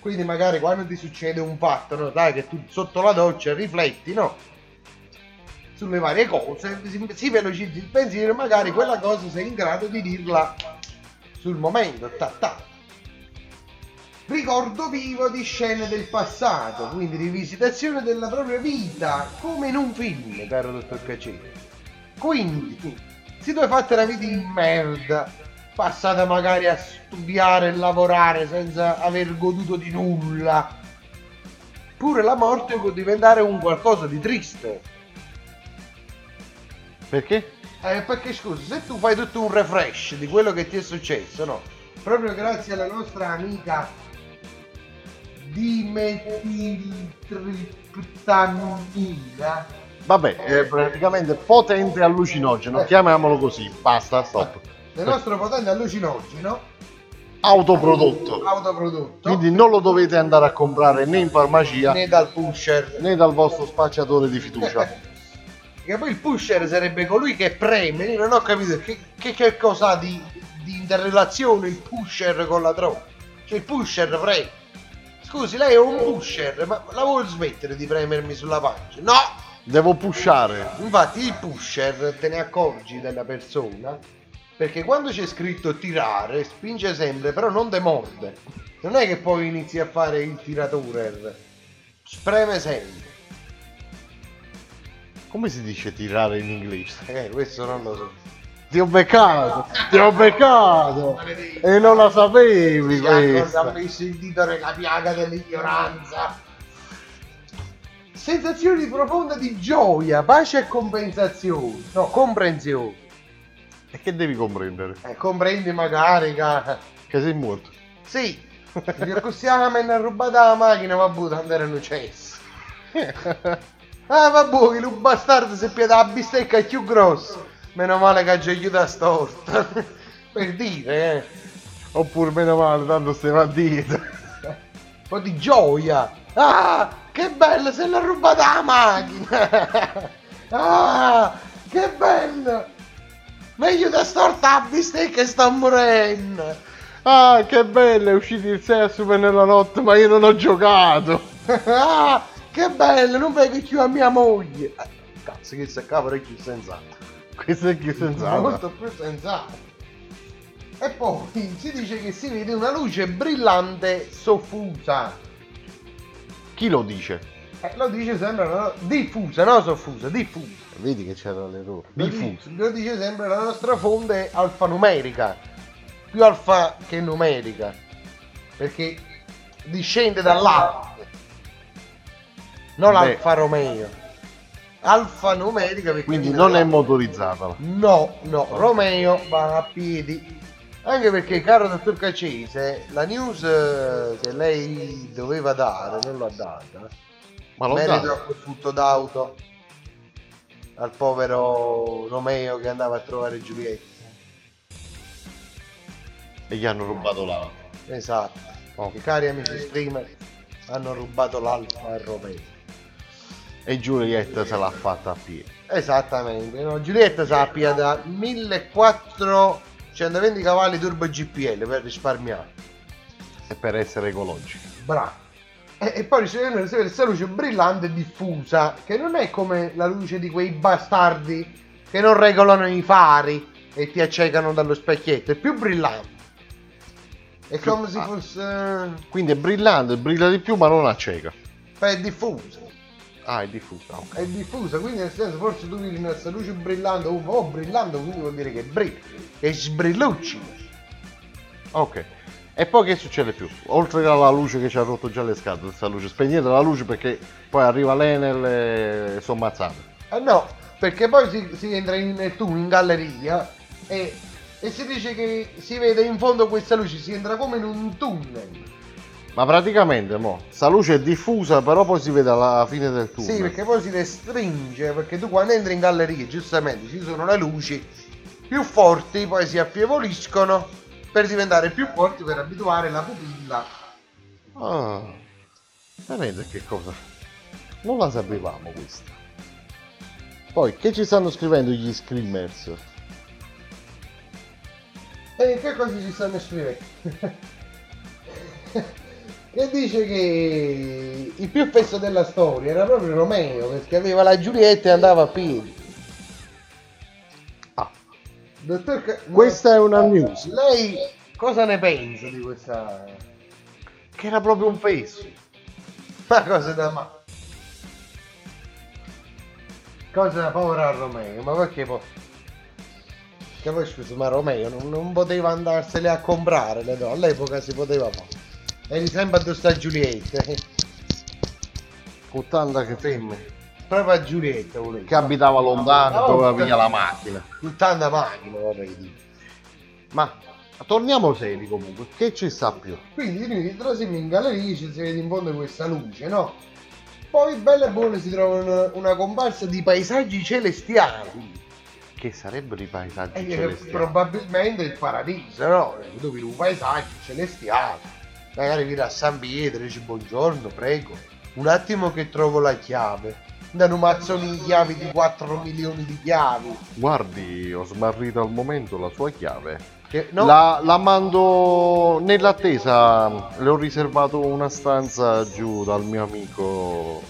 Quindi magari quando ti succede un fatto, no, dai, che tu sotto la doccia rifletti, no? Sulle varie cose, si, si velocizza il pensiero, magari quella cosa sei in grado di dirla sul momento, ta ta. Ricordo vivo di scene del passato, quindi rivisitazione della propria vita, come in un film, caro dottor Caccieri. Quindi, se tu hai fatto una vita in merda, passata magari a studiare e lavorare senza aver goduto di nulla, pure la morte può diventare un qualcosa di triste. Perché? Eh, perché scusa, se tu fai tutto un refresh di quello che ti è successo, no? Proprio grazie alla nostra amica dimetiltriptamina. Vabbè, è praticamente potente allucinogeno, Eh. chiamiamolo così. Basta, stop. Il nostro potente allucinogeno Autoprodotto. autoprodotto Quindi non lo dovete andare a comprare né in farmacia né dal pusher. né dal vostro spacciatore di fiducia. Che poi il pusher sarebbe colui che preme. Io non ho capito che, che, che cosa ha di, di interrelazione il pusher con la droga. Cioè il pusher preme. Scusi, lei è un pusher, ma la vuoi smettere di premermi sulla pancia? No! Devo pushare. Infatti il pusher te ne accorgi della persona perché quando c'è scritto tirare spinge sempre però non te morde. Non è che poi inizi a fare il tiratore. Spreme sempre. Come si dice tirare in inglese? Eh, questo non lo so. Ti ho beccato, ti ho beccato. E non la sapevi Cosa ha questa. messo il dito nella piaga dell'ignoranza. Sensazioni profonde di gioia, pace e compensazione. No, comprensione. E che devi comprendere? Eh, comprendi magari che... Che sei morto. Sì, a me ne ha rubato la macchina, vabbè, tanto era un cesso. ah, vabbè, che un bastardo si piede la bistecca è più grossa. Meno male che ci aiuta storta. per dire, eh. Oppure meno male, tanto stiamo a dieta. Un po' di gioia. Ah, che bello, se l'ha rubata la macchina. ah, che bello. Meglio da storta la bistecca sta morendo. Ah, che bello, è uscito il 6 a Super nella notte, ma io non ho giocato. ah, che bello, non vedi più a mia moglie. Eh, cazzo, che se cavolo è più sensato. Questo è più sensato. Molto più sensato. E poi si dice che si vede una luce brillante soffusa. Chi lo dice? Eh, lo dice sempre no? diffusa, no soffusa, diffusa. Vedi che c'era l'errore. Dice, lo dice sempre la nostra fonte alfanumerica. Più alfa che numerica. Perché discende dall'alfa. Non l'alfa Romeo. Alfa numerica perché Quindi non è motorizzata. No, no, Romeo va a piedi. Anche perché, caro dottor Cacese, la news eh, che lei doveva dare non l'ha data. Ma lo Merito a quel furto d'auto al povero Romeo che andava a trovare Giulietta. E gli hanno rubato l'auto. Esatto. Oh. I cari amici streamer hanno rubato l'alfa a Romeo. E Giulietta se l'ha fatta a piedi. Esattamente. no? Giulietta sappia da 1420 cavalli turbo GPL per risparmiare. E per essere ecologica. Bravo. E, e poi vede questa luce brillante e diffusa, che non è come la luce di quei bastardi che non regolano i fari e ti accecano dallo specchietto, è più brillante. È Più- come se fosse... Quindi è brillante, brilla di più, ma non acceca. È diffusa. Ah, è diffusa. ok. È diffusa, quindi nel senso forse tu vedi questa luce brillante, oh, oh brillante, quindi vuol dire che brilla, che sbrillucci. Ok. E poi che succede più? Oltre alla luce che ci ha rotto già le scatole, questa luce, spegnete la luce perché poi arriva l'Enel e sono ammazzate. Eh no, perché poi si, si entra in, tunnel, in galleria e, e si dice che si vede in fondo questa luce, si entra come in un tunnel. Ma praticamente, mo, sta luce è diffusa, però poi si vede alla fine del tunnel. Sì, perché poi si restringe, perché tu quando entri in galleria, giustamente, ci sono le luci più forti, poi si affievoliscono per diventare più forti, per abituare la pupilla. Ah, veramente che cosa? Non la sapevamo questa. Poi, che ci stanno scrivendo gli screamers? E che cosa ci stanno scrivendo? che dice che il più fesso della storia era proprio Romeo, perché aveva la Giulietta e andava a piedi. Ah, Dottor Ca- questa è una news. Lei cosa ne pensa di questa... Che era proprio un fesso. Ma cosa da ma... Cosa da povera Romeo, ma perché poi... Che poi scusa, ma Romeo non, non poteva andarsene a comprare le donne, all'epoca si poteva fare. Eri sempre addosso a Giulietta, eh. Con tanta che femmine. proprio a Giulietta volevo. Che abitava lontano, Oh, doveva che- pigliare la macchina. Con tanta macchina vorrei dire. Ma torniamo seri comunque. Che ci sta più? Quindi noi ritrosiamo in galleria ci si vede in fondo questa luce, no? Poi belle e buone si trova una, una comparsa di paesaggi celestiali. Che sarebbero i paesaggi E celestiali? probabilmente il paradiso, no? Vedi un paesaggio celestiale. Magari vieni a San Pietro, dici buongiorno, prego. Un attimo che trovo la chiave. Danno mazzoni di chiavi di 4 milioni di chiavi. Guardi, ho smarrito al momento la sua chiave. Che, no? La, la mando nell'attesa. Le ho riservato una stanza giù dal mio amico.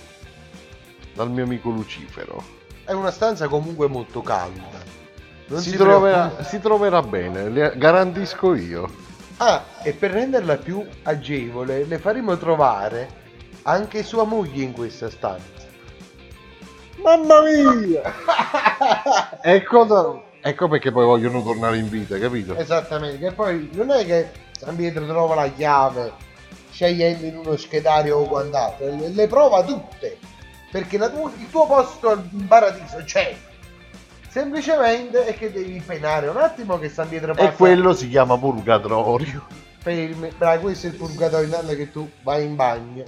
Dal mio amico Lucifero. È una stanza comunque molto calda. Si, si troverà, si troverà bene, le garantisco io. Ah, e per renderla più agevole, le faremo trovare anche sua moglie in questa stanza. Mamma mia! ecco, da- ecco perché poi vogliono tornare in vita, capito? Esattamente, che poi non è che San Pietro trova la chiave scegliendo in uno schedario o quant'altro, le, le prova tutte, perché la tua- il tuo posto in paradiso c'è. Semplicemente è che devi penare un attimo che San Pietro passa E quello si chiama purgatorio. per il bravo, questo è il purgatorio intanto che tu vai in bagno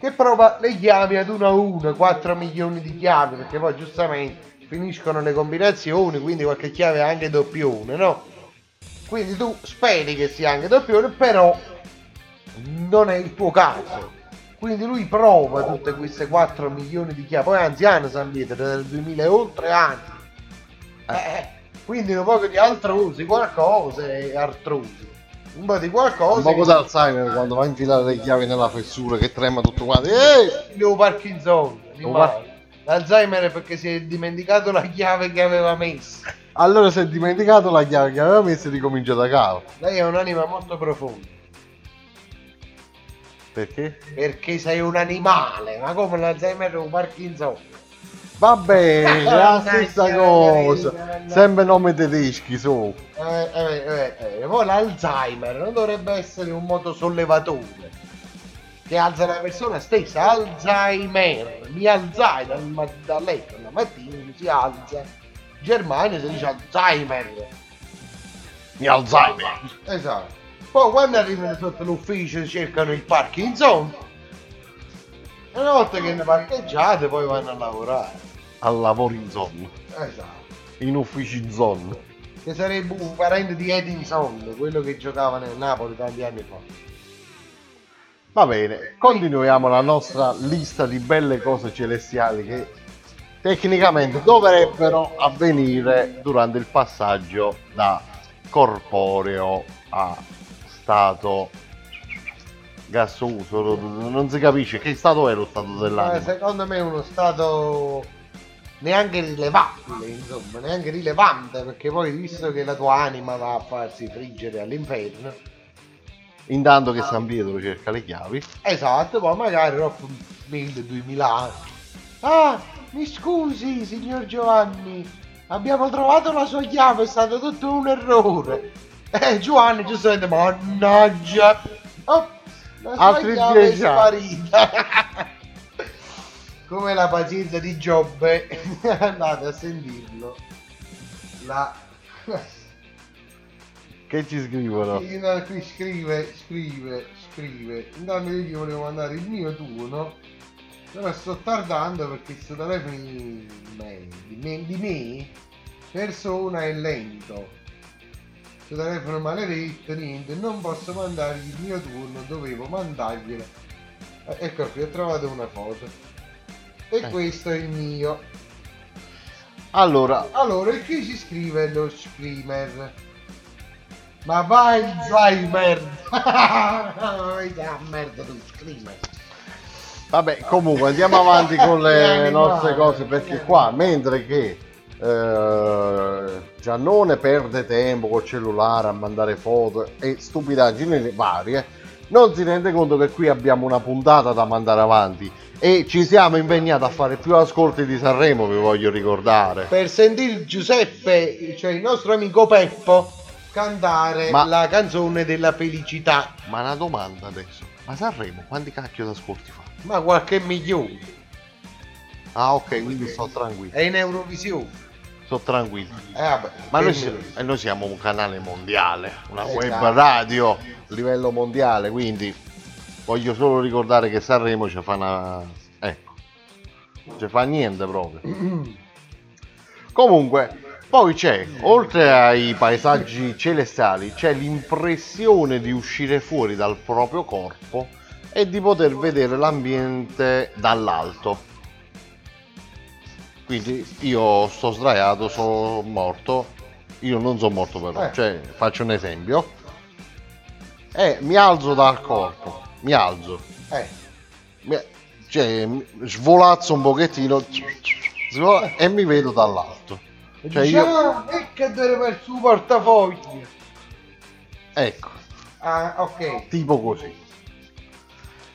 che prova le chiavi ad uno a uno, 4 milioni di chiavi, perché poi giustamente finiscono le combinazioni, quindi qualche chiave è anche doppione, no? Quindi tu speri che sia anche doppione, però non è il tuo caso. Quindi lui prova tutte queste 4 milioni di chiavi, poi anziano San Pietro, del 2000 e oltre anni. Eh, quindi un po' di artrosi, qualcosa è artrosi. Un po' di qualcosa. Un po' che- d'Alzheimer quando va a infilare le chiavi nella fessura che trema tutto quanto. Ehi! Lo Parkinson, Lo par- L'Alzheimer è perché si è dimenticato la chiave che aveva messo. Allora si è dimenticato la chiave che aveva messo e ricomincia da capo. Lei è un'anima molto profonda. Perché? Perché sei un animale, ma come l'Alzheimer o Parkinson? Va bene, è la stessa cosa. Sempre nomi tedeschi su. Eh, eh, eh, eh, Poi l'Alzheimer non dovrebbe essere un motosollevatore che alza la persona stessa. Alzheimer, mi alzai dal, ma- letto la mattina, si alza. In Germania si dice Alzheimer. Mi Alzheimer. Esatto. Poi quando arrivano sotto l'ufficio cercano il Parkinson. E una volta che ne parcheggiate poi vanno a lavorare. Al lavoro in zona. Esatto. In uffici in zona. Che sarebbe un parente di Edinson, quello che giocava nel Napoli tanti anni fa. Va bene, continuiamo la nostra lista di belle cose celestiali che tecnicamente dovrebbero avvenire durante il passaggio da corporeo a stato gassoso. Non si capisce che stato è lo stato Ma dell'anima. secondo me è uno stato neanche rilevabile, insomma, neanche rilevante, perché poi visto che la tua anima va a farsi friggere all'inferno, Intanto che San Pietro cerca le chiavi. esatto, poi magari dopo 1000-2000 anni. Ah, mi scusi, signor Giovanni, abbiamo trovato la sua chiave, è stato tutto un errore. Eh, Giovanni giustamente, mannaggia, oh, la sua Altri chiave è sparita. Come la pazienza di Giobbe, andate a sentirlo. La... Che ci scrivono? No, qui scrive, scrive, scrive. Intanto io gli volevo mandare il mio turno. Però sto tardando perché questo telefono di me, di me, di me persona è lento. Questo telefono maledetto, niente, non posso mandargli il mio turno, dovevo mandarglielo. Eh, ecco qui, ho trovato una foto. E Eh. questo è il mio. Allora, Allora, qui si scrive lo screamer. Ma vai! Vai a merda tu screamer! Vabbè, comunque andiamo avanti con le nostre cose perché qua, mentre che eh, Giannone perde tempo col cellulare a mandare foto e stupidaggini varie, non si rende conto che qui abbiamo una puntata da mandare avanti e ci siamo impegnati a fare più ascolti di Sanremo, vi voglio ricordare. Per sentire Giuseppe, cioè il nostro amico Peppo, cantare Ma- la canzone della felicità. Ma una domanda adesso, ma Sanremo quanti cacchio di ascolti fa? Ma qualche milione. Ah ok, quindi sto tranquillo, È in Eurovisione. sto tranquillo. Eh, vabbè, Ma noi, per si- me. e noi siamo un canale mondiale, una Esatto. web radio a livello mondiale, quindi voglio solo ricordare che Sanremo ci fa una... ecco, ci fa niente proprio. Comunque, poi c'è, oltre ai paesaggi celestiali, c'è l'impressione di uscire fuori dal proprio corpo e di poter vedere l'ambiente dall'alto. Quindi io sto sdraiato, sono morto. Io non sono morto però, Eh. cioè faccio un esempio. E mi alzo dal corpo, mi alzo, Eh, mi- cioè mi- svolazzo un pochettino svola- e mi vedo dall'alto. Cioè io, diciamo, e che deve per il suo portafoglio. ecco, Ah, ok. tipo così.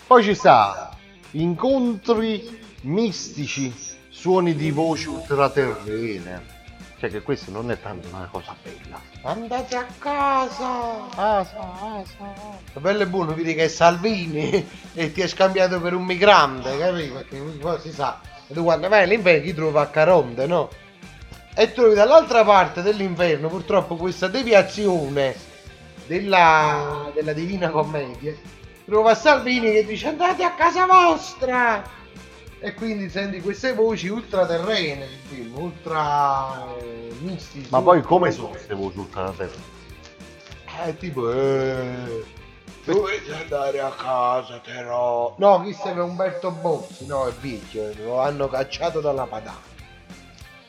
Poi ci sta incontri mistici, suoni di voci ultraterrene. Cioè che questo non è tanto una cosa bella. Andate a casa. Ah, Lo bello e buono, vedi che è Salvini e ti è scambiato per un migrante, capito? Perché poi si sa. E tu quando vai all'inferno ti trovi a Caronte, no? E trovi dall'altra parte dell'inferno purtroppo questa deviazione della, della Divina Commedia trova Salvini che dice andate a casa vostra e quindi senti queste voci ultraterrene nel film, ultra eh, mistiche. Ma poi come sono queste voci ultraterrene? Eh, tipo, eh, dovete andare a casa, però. No, chi serve Umberto Bozzi? No, è vecchio, lo hanno cacciato dalla Padana.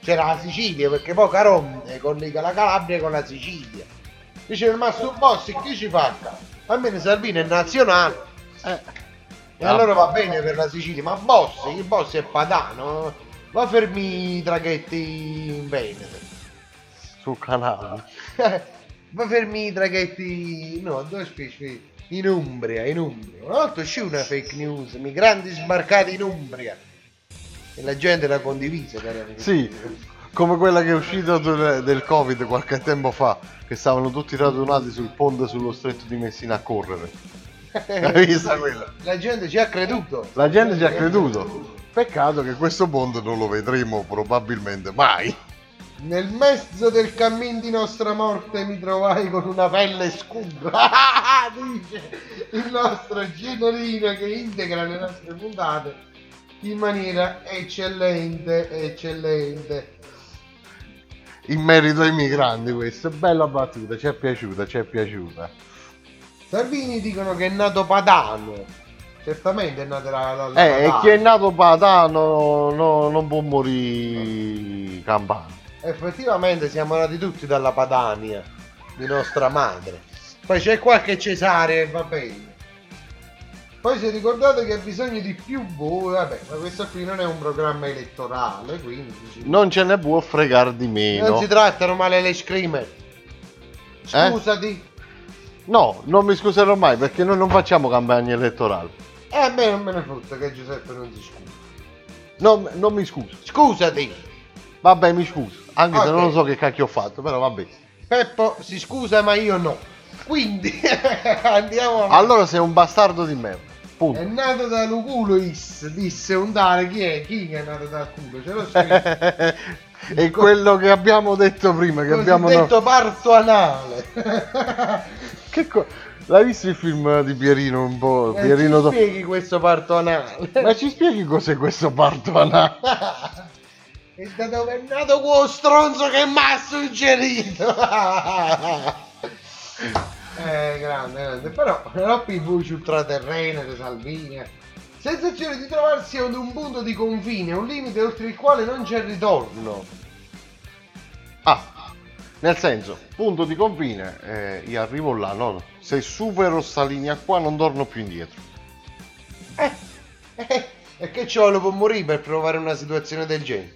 C'era la Sicilia, perché poi Caronte collega la Calabria con la Sicilia. Dice il Massimo Bossi, chi ci fa? Almeno Salvini è nazionale. Eh. E allora va bene per la Sicilia, ma Bossi, il Bossi è padano. Va fermi i traghetti in Veneto. Sul canale. Va fermi i traghetti. No, dove specie? In Umbria, in Umbria. Una volta uscì una fake news, migranti sbarcati in Umbria. E la gente l'ha condivisa. Sì, come quella che è uscita del Covid qualche tempo fa, che stavano tutti radunati sul ponte sullo stretto di Messina a correre. Hai visto quella? La gente ci ha creduto. La gente ci ha creduto. Peccato che questo ponte non lo vedremo probabilmente mai. Nel mezzo del cammin di nostra morte mi trovai con una pelle scura. Dice il nostro Generino che integra le nostre puntate in maniera eccellente, eccellente. In merito ai migranti questo, bella battuta, ci è piaciuta, ci è piaciuta. Salvini dicono che è nato padano. Certamente è nato da, da Eh, e chi è nato padano no- non può morire campano. Effettivamente siamo nati tutti dalla Padania, di nostra madre. Poi c'è qualche Cesare e va bene. Poi si ricordate che ha bisogno di più voi, vabbè, ma questo qui non è un programma elettorale, quindi Non ce ne può fregare di non meno. si trattano male le screamer. Eh? No, non mi scuserò mai perché noi non facciamo campagne elettorali. e a me non me ne frutta che Giuseppe non si scusa. Non, non mi scuso. Scusati, Vabbè, mi scuso. Anche se Ok. non lo so che cacchio ho fatto, però vabbè. Peppo si scusa ma io no. Quindi andiamo avanti. Allora sei un bastardo di merda. È Punto. nato da Luculois, disse un tale, chi è? Chi è nato dal culo? Ce l'ho scritto. È quello che abbiamo detto prima, che abbiamo... no- detto parto anale. Che co- L'hai visto il film di Pierino un po'? Eh, Pierino ci do- spieghi questo parto anale? Ma ci spieghi cos'è questo parto anale? e da dove è nato quello stronzo che mi ha suggerito? eh, grande, grande. Però, troppi voci ultraterrene di Salvini. eh. Sensazione di trovarsi ad un punto di confine, un limite oltre il quale non c'è ritorno. Ah, nel senso, punto di confine, eh, io arrivo là, no? Se supero sta linea qua non torno più indietro. Eh, e che ci vuole per morire per provare una situazione del genere?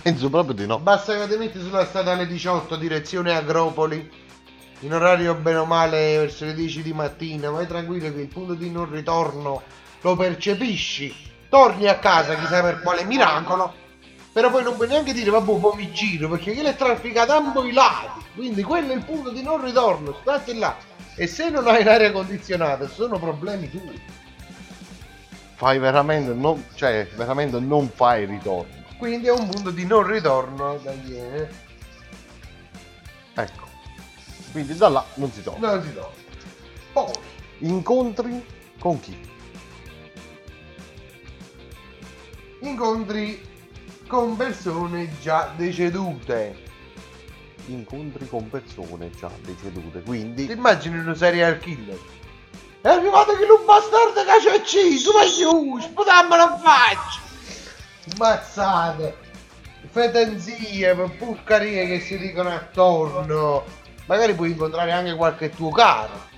Penso proprio di no. Basta che ti metti sulla statale 18 direzione Agropoli in orario bene o male verso le 10 di mattina, vai tranquillo che il punto di non ritorno lo percepisci, torni a casa chissà per quale miracolo, però poi non puoi neanche dire vabbè poi mi giro perché quello è trafficato a ambo i lati, quindi quello è il punto di non ritorno, stati là. E se non hai l'aria condizionata sono problemi tuoi. Fai veramente non, cioè, veramente non fai ritorno. Quindi è un punto di non ritorno da eh. Ecco. Quindi da là non si torna. Non si torna. Poi Incontri con chi? incontri con persone già decedute. Incontri con persone già decedute. Ti Quindi immagini un serial killer? È arrivato che un bastardo che c'è ucciso, ma io, sputammelo in faccia! Mazzate, fetenzie, porcarie che si dicono attorno. Magari puoi incontrare anche qualche tuo caro.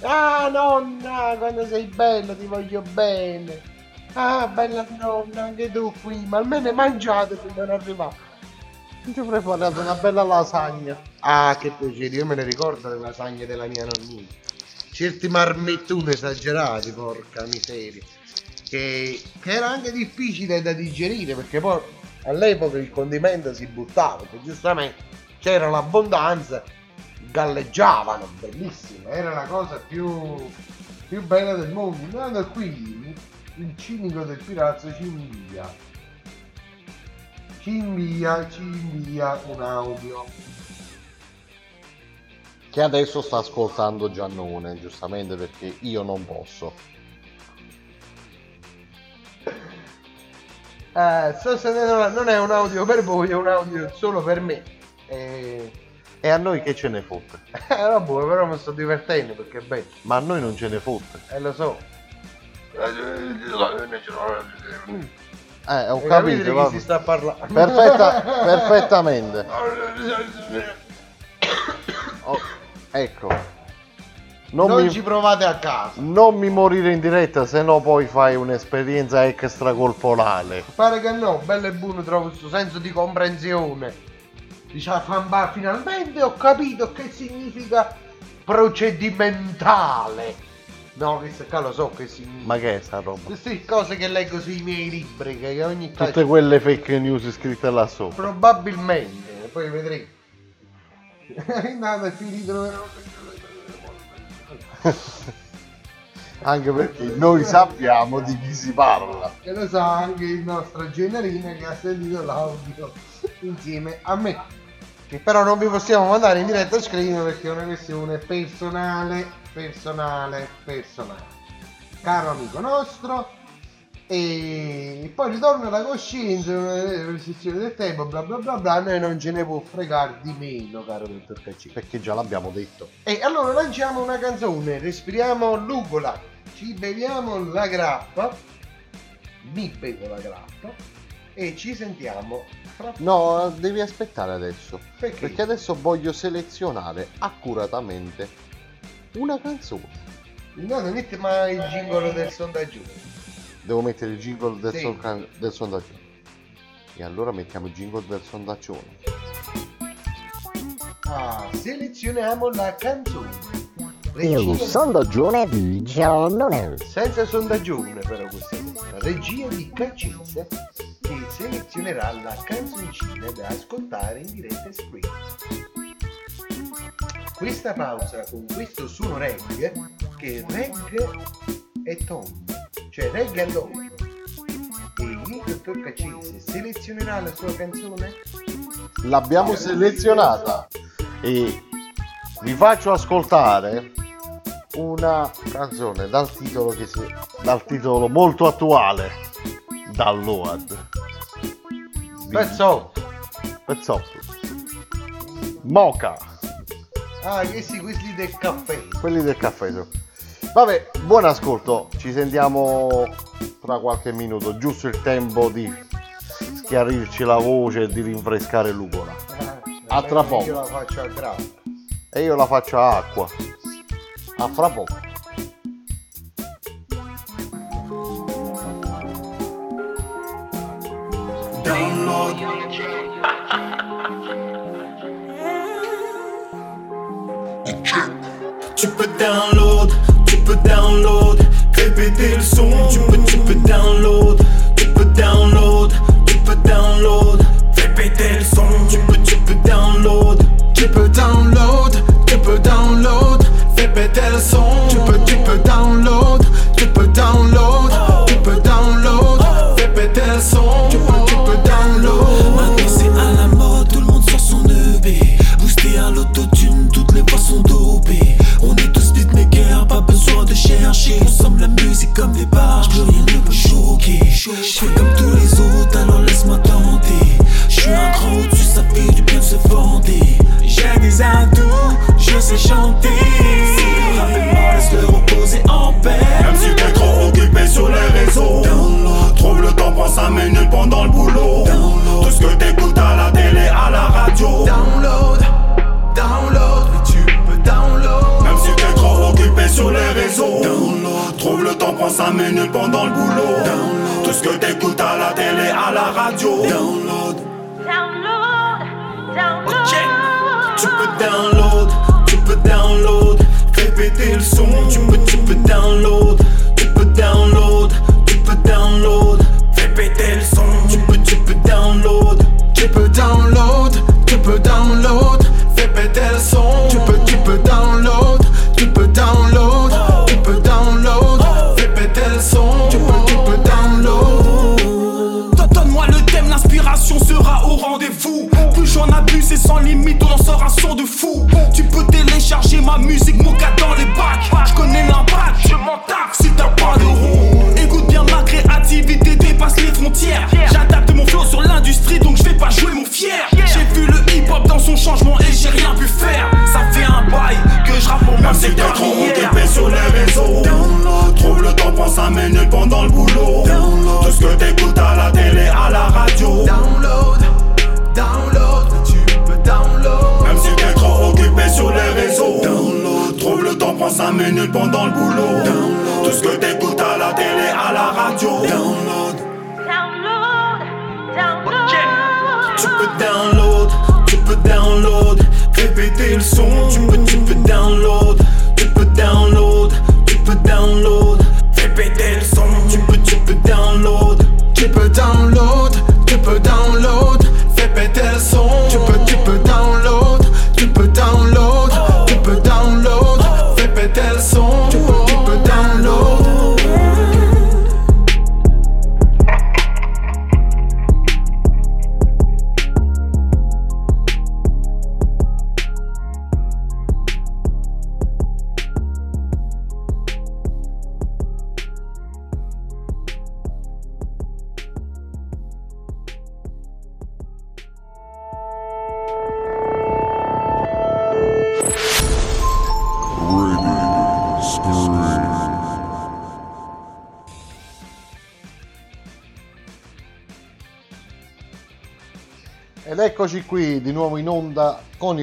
Ah nonna, quando sei bella ti voglio bene. Ah bella nonna, anche tu qui, ma almeno hai mangiato prima di arrivare. ti ho preparato una bella lasagna. Ah, che piacere, io me ne ricordo le lasagne della mia nonnina. Certi marmettoni esagerati, porca miseria. Che, che era anche difficile da digerire perché poi all'epoca il condimento si buttava, perché giustamente c'era l'abbondanza, galleggiavano, bellissimo, era la cosa più, più bella del mondo. Andando qui, il cinico del pirazzo ci invia. Ci invia, ci invia un audio. che adesso sta ascoltando Giannone, giustamente perché io non posso. Eh, sto sentendo, non è un audio per voi, è un audio solo per me. Eh, E a noi che ce ne fotte? eh, vabbè, però mi sto divertendo perché è bello. Ma a noi non ce ne fotte. Eh, lo so. Eh, ho capito, di chi si sta parlando? Perfetta- perfettamente. Oh, ecco. Non, Non mi, ci provate a casa. non mi morire in diretta, se no poi fai un'esperienza extracorporale. Pare che no, bello e buono trovo questo senso di comprensione. Diciamo, famba, finalmente ho capito che significa procedimentale. No, questo qua lo so che significa. Ma che è sta roba? Queste cose che leggo sui miei libri, che ogni tanto... Tutte quelle fake news scritte là sopra. Probabilmente, poi vedremo. Andato, è finito. Anche perché noi sappiamo di chi si parla. E lo sa anche il nostro Generina che ha sentito l'audio insieme a me. Che però non vi possiamo mandare in diretta a screen perché è una questione personale, personale, personale. Caro amico nostro. E poi ritorna la coscienza, la restrizione del tempo, bla bla bla bla, noi non ce ne può fregare di meno, caro dottor Cacci. Perché già l'abbiamo detto. E allora lanciamo una canzone, respiriamo l'ugola, ci beviamo la grappa, mi bevo la grappa e ci sentiamo fra No, devi aspettare adesso. Perché? Perché adesso voglio selezionare accuratamente una canzone. No, non mette mai il gingolo del sondaggio. Devo mettere il jingle del, Sì. son- del sondaggio. E allora mettiamo il jingle del sondaggione. Ah, selezioniamo la canzone. Il Regia, sondaggione di Giannone. senza sondaggione però questa volta. Regia di Caccese che selezionerà la canzoncina da ascoltare in diretta screen. Questa pausa con questo suono reggae che reggae è tom, cioè reggae and tom. E il dottor Caccese selezionerà la sua canzone? L'abbiamo selezionata e vi faccio ascoltare una canzone dal titolo, si- dal titolo molto attuale, Download. Pezzotto. Pezzotto. Mocha. Ah, questi quelli del caffè. quelli del caffè. so. Vabbè, buon ascolto, ci sentiamo tra qualche minuto, giusto il tempo di schiarirci la voce e di rinfrescare l'ugola. A tra poco. Io la faccio a grappa. E io la faccio a acqua. A fra poco. Tu peux download, tu peux download, répéter le son. Tu peux, tu peux download, tu peux download, tu peux download, répéter le son. Tu peux, tu peux download, tu peux download, tu peux download, répéter le son. Tu peux, tu peux download, comme des barges, plus rien ne peut choquer. Je fais comme tous les autres, alors laisse-moi tenter. Je suis un grand au-dessus, ça fait du bien de se vanter. J'ai des atouts, je sais chanter. Rappelle-moi, laisse-le reposer en paix. Même si t'es trop occupé sur les réseaux. Trouve le temps, 5 minutes pendant le boulot. Tout ce que t'écoutes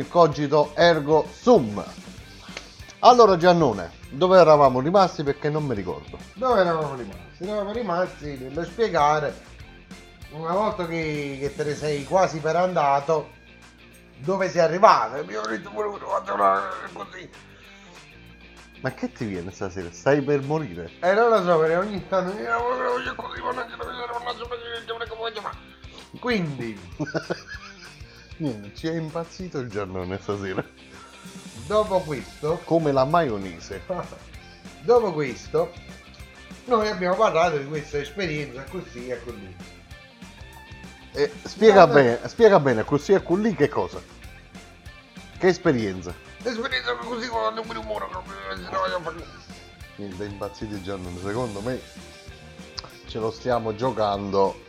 il cogito ergo sum. Allora Giannone, dove eravamo rimasti perché non mi ricordo. Dove eravamo rimasti? Eravamo rimasti nello spiegare, una volta che, che te ne sei quasi per andato, dove sei arrivato. Mi ho detto, volevo fare una così. Ma che ti viene stasera? Stai per morire? E non lo so, perché ogni tanto mi voglio così, ma non ce la vedo, non so come voglio fare. Quindi, Niente, ci è impazzito il Giannone stasera. dopo questo, Come la maionese. dopo questo, noi abbiamo parlato di questa esperienza così e così. E spiega Guarda- bene, spiega bene, così e con lì che cosa? Che esperienza? L'esperienza così quando mi rumore, se no fare... Niente, è impazzito il Giannone. Secondo me ce lo stiamo giocando.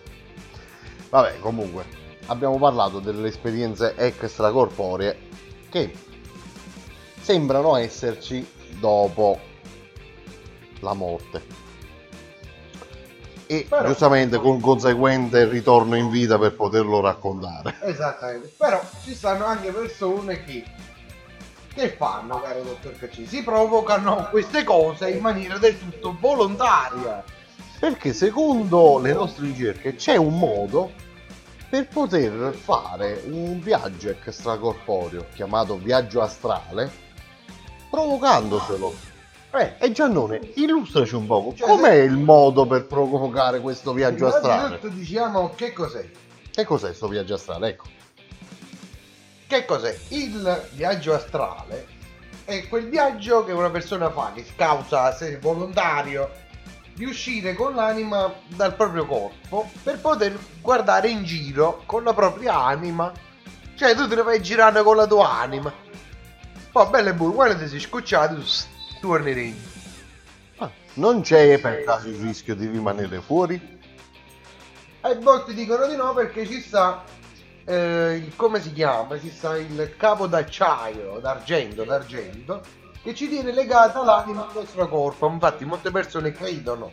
Vabbè, comunque, abbiamo parlato delle esperienze extracorporee che sembrano esserci dopo la morte. E Però- giustamente con conseguente ritorno in vita per poterlo raccontare. Esattamente, però ci stanno anche persone che, che fanno, caro dottor Cacci, si provocano queste cose in maniera del tutto volontaria. Perché secondo le nostre ricerche c'è un modo per poter fare un viaggio extracorporeo chiamato viaggio astrale provocandoselo. Eh, E Giannone, illustraci un poco, Cioè, com'è il modo per provocare questo viaggio astrale? innanzitutto diciamo che cos'è. Che cos'è questo viaggio astrale? Ecco. Che cos'è? Il viaggio astrale è quel viaggio che una persona fa, che causa se volontario di uscire con l'anima dal proprio corpo per poter guardare in giro con la propria anima. Cioè tu te ne vai girando con la tua anima. Poi bello e buono, quando ti sei scocciato, tu s- tornerai. Ah, non c'è per caso il rischio di rimanere fuori? E molti dicono di no perché ci sta eh, il- come si chiama? Ci sta il capo d'acciaio, d'argento, d'argento, che ci tiene legata l'anima al nostro corpo. Infatti molte persone credono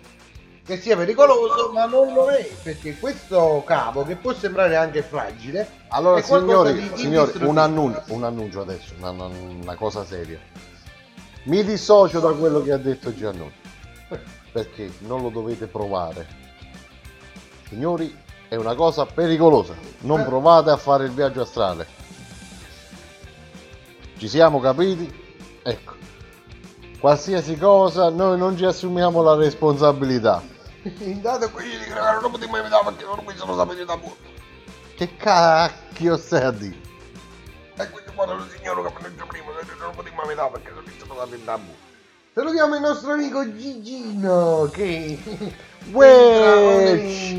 che sia pericoloso, ma non lo è, perché questo capo, che può sembrare anche fragile, Allora signori, signori un, annuncio, un annuncio adesso, una, una- una cosa seria. Mi dissocio da quello che ha detto Giannone, perché non lo dovete provare. Signori, è una cosa pericolosa, non Eh. provate a fare il viaggio astrale. Ci siamo capiti? Ecco, qualsiasi cosa noi non ci assumiamo la responsabilità. Intanto qui non potevo mai vedere perché non mi sono sapete da buono. Che cacchio stai a dire? E quindi quando il signore che detto prima, non potevo mai vedere perché non mi sono sapete da buono. Salutiamo il nostro amico Gigino che Uè.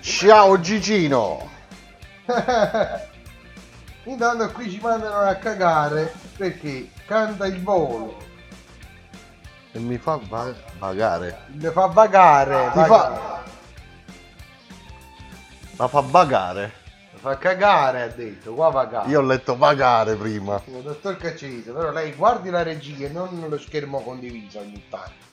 Ciao Gigino. Intanto qui ci mandano a cagare perché canta il volo. E mi fa va- vagare. Le fa vagare. Vagare. fa... Ma fa vagare. Le fa cagare, ha detto. Qua vagare. Io ho letto vagare prima. Il dottor Caccese, però lei guardi la regia e non lo schermo condiviso ogni tanto.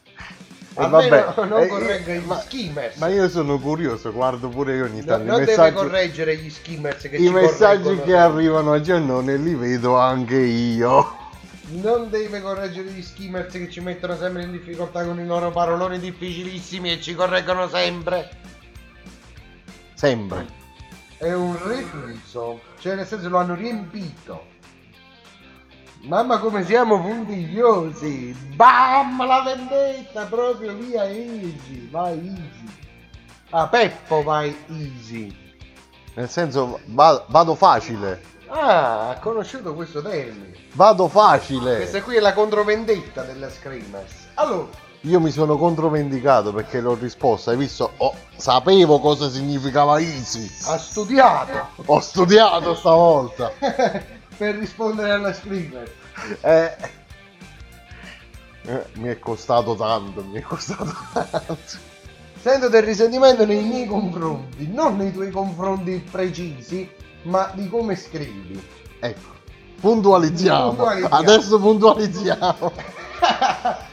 E Almeno vabbè, non eh, corregga eh, gli ma- skimmers. Ma io sono curioso, guardo pure io ogni No, tanto non i deve messaggi, correggere gli skimmers che i messaggi che arrivano a Giannone li vedo anche io. Non deve correggere gli skimmers che ci mettono sempre in difficoltà con i loro paroloni difficilissimi e ci correggono sempre. Sempre. È un reflusso, cioè nel senso lo hanno riempito. Mamma come siamo puntigliosi! Bam! La vendetta proprio via easy! Vai easy! Ah, Peppo vai easy! Nel senso, va- vado facile. Ah, ha conosciuto questo termine. Vado facile. Questa qui è la controvendetta della Screamers. Allora, Io mi sono controvendicato perché l'ho risposto. Hai visto? Oh, sapevo cosa significava easy. ha studiato Ho studiato stavolta. per rispondere alla Screamers. Eh, eh, mi è costato tanto, mi è costato tanto. Sento del risentimento nei miei confronti, non nei tuoi confronti precisi, ma di come scrivi. Ecco, puntualizziamo. Puntualizziamo. Adesso puntualizziamo.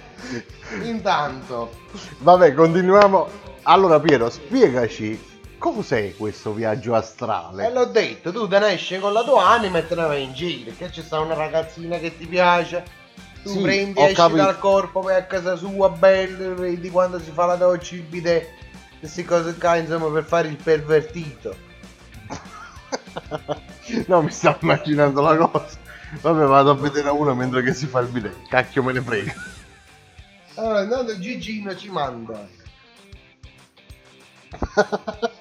Intanto, Vabbè, continuiamo. Allora, Piero, spiegaci cos'è questo viaggio astrale. e l'ho detto, tu te ne esci con la tua anima e te ne vai in giro, che c'è sta una ragazzina che ti piace, tu Sì, prendi, esci capito. dal corpo, vai a casa sua, bello, vedi quando si fa la doccia, il bidet, queste cose qua, insomma, per fare il pervertito. No, mi stavo immaginando la cosa. Vabbè, vado a vedere uno mentre che si fa il bidet. Cacchio me ne frega. Allora, intanto Gigino ci manda.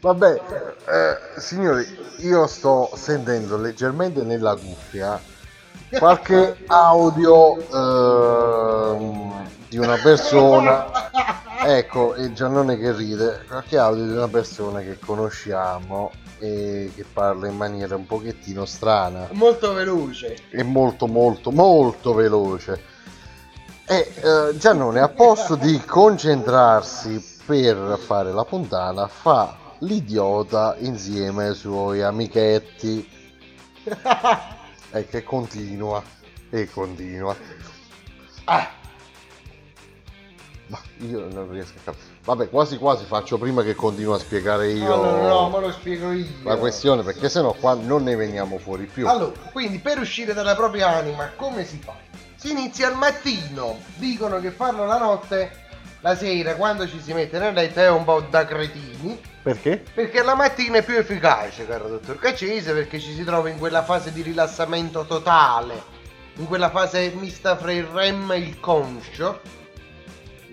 Vabbè, eh, signori, io sto sentendo leggermente nella cuffia qualche audio ehm, di una persona. Ecco, e Giannone che ride, qualche audio di una persona che conosciamo e che parla in maniera un pochettino strana Molto veloce. e molto molto molto veloce. E eh, Giannone a posto di concentrarsi per fare la puntata fa l'idiota insieme ai suoi amichetti e che continua e continua. Ah. Ma io non riesco a capire. Vabbè, quasi quasi faccio prima che continuo a spiegare io No, no, no, me lo spiego io. la questione perché sennò qua non ne veniamo fuori più. Allora, quindi per uscire dalla propria anima, come si fa? Si inizia al mattino. Dicono che farlo la notte, la sera, quando ci si mette nel letto, è un po' da cretini. Perché? Perché la mattina è più efficace, caro dottor Cacese, perché ci si trova in quella fase di rilassamento totale, in quella fase mista fra il REM e il conscio.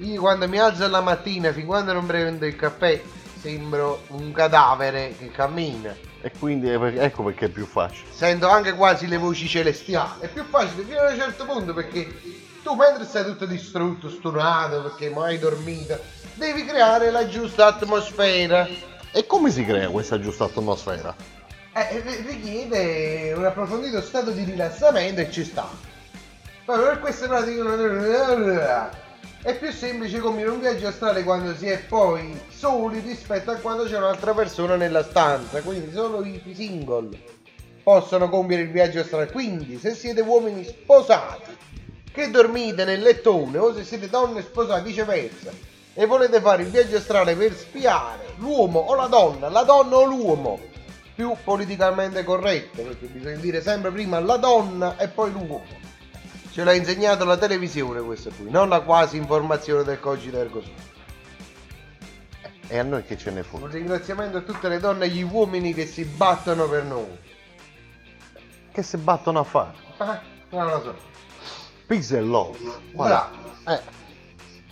Io quando mi alzo la mattina, fin quando non prendo il caffè, sembro un cadavere che cammina. E quindi per- ecco perché è più facile. Sento anche quasi le voci celestiali. È più facile fino a un certo punto perché tu mentre stai tutto distrutto, stunato, perché mai hai dormito, devi creare la giusta atmosfera. E come si crea questa giusta atmosfera? Eh, ri- richiede un approfondito stato di rilassamento e ci sta. Poi per queste pratiche è più semplice compiere un viaggio astrale quando si è poi soli rispetto a quando c'è un'altra persona nella stanza, quindi solo i single possono compiere il viaggio astrale. Quindi se siete uomini sposati che dormite nel lettone o se siete donne sposate viceversa e volete fare il viaggio astrale per spiare l'uomo o la donna, la donna o l'uomo più politicamente corretto, perché bisogna dire sempre prima la donna e poi l'uomo. Ce l'ha insegnato la televisione questo qui, non la quasi informazione del cogito ergo sum. E a noi che ce ne Un fotte? ringraziamento a tutte le donne e gli uomini che si battono per noi. Che si battono a fare? Ah, non lo so. Peace and love. Bravo. Eh,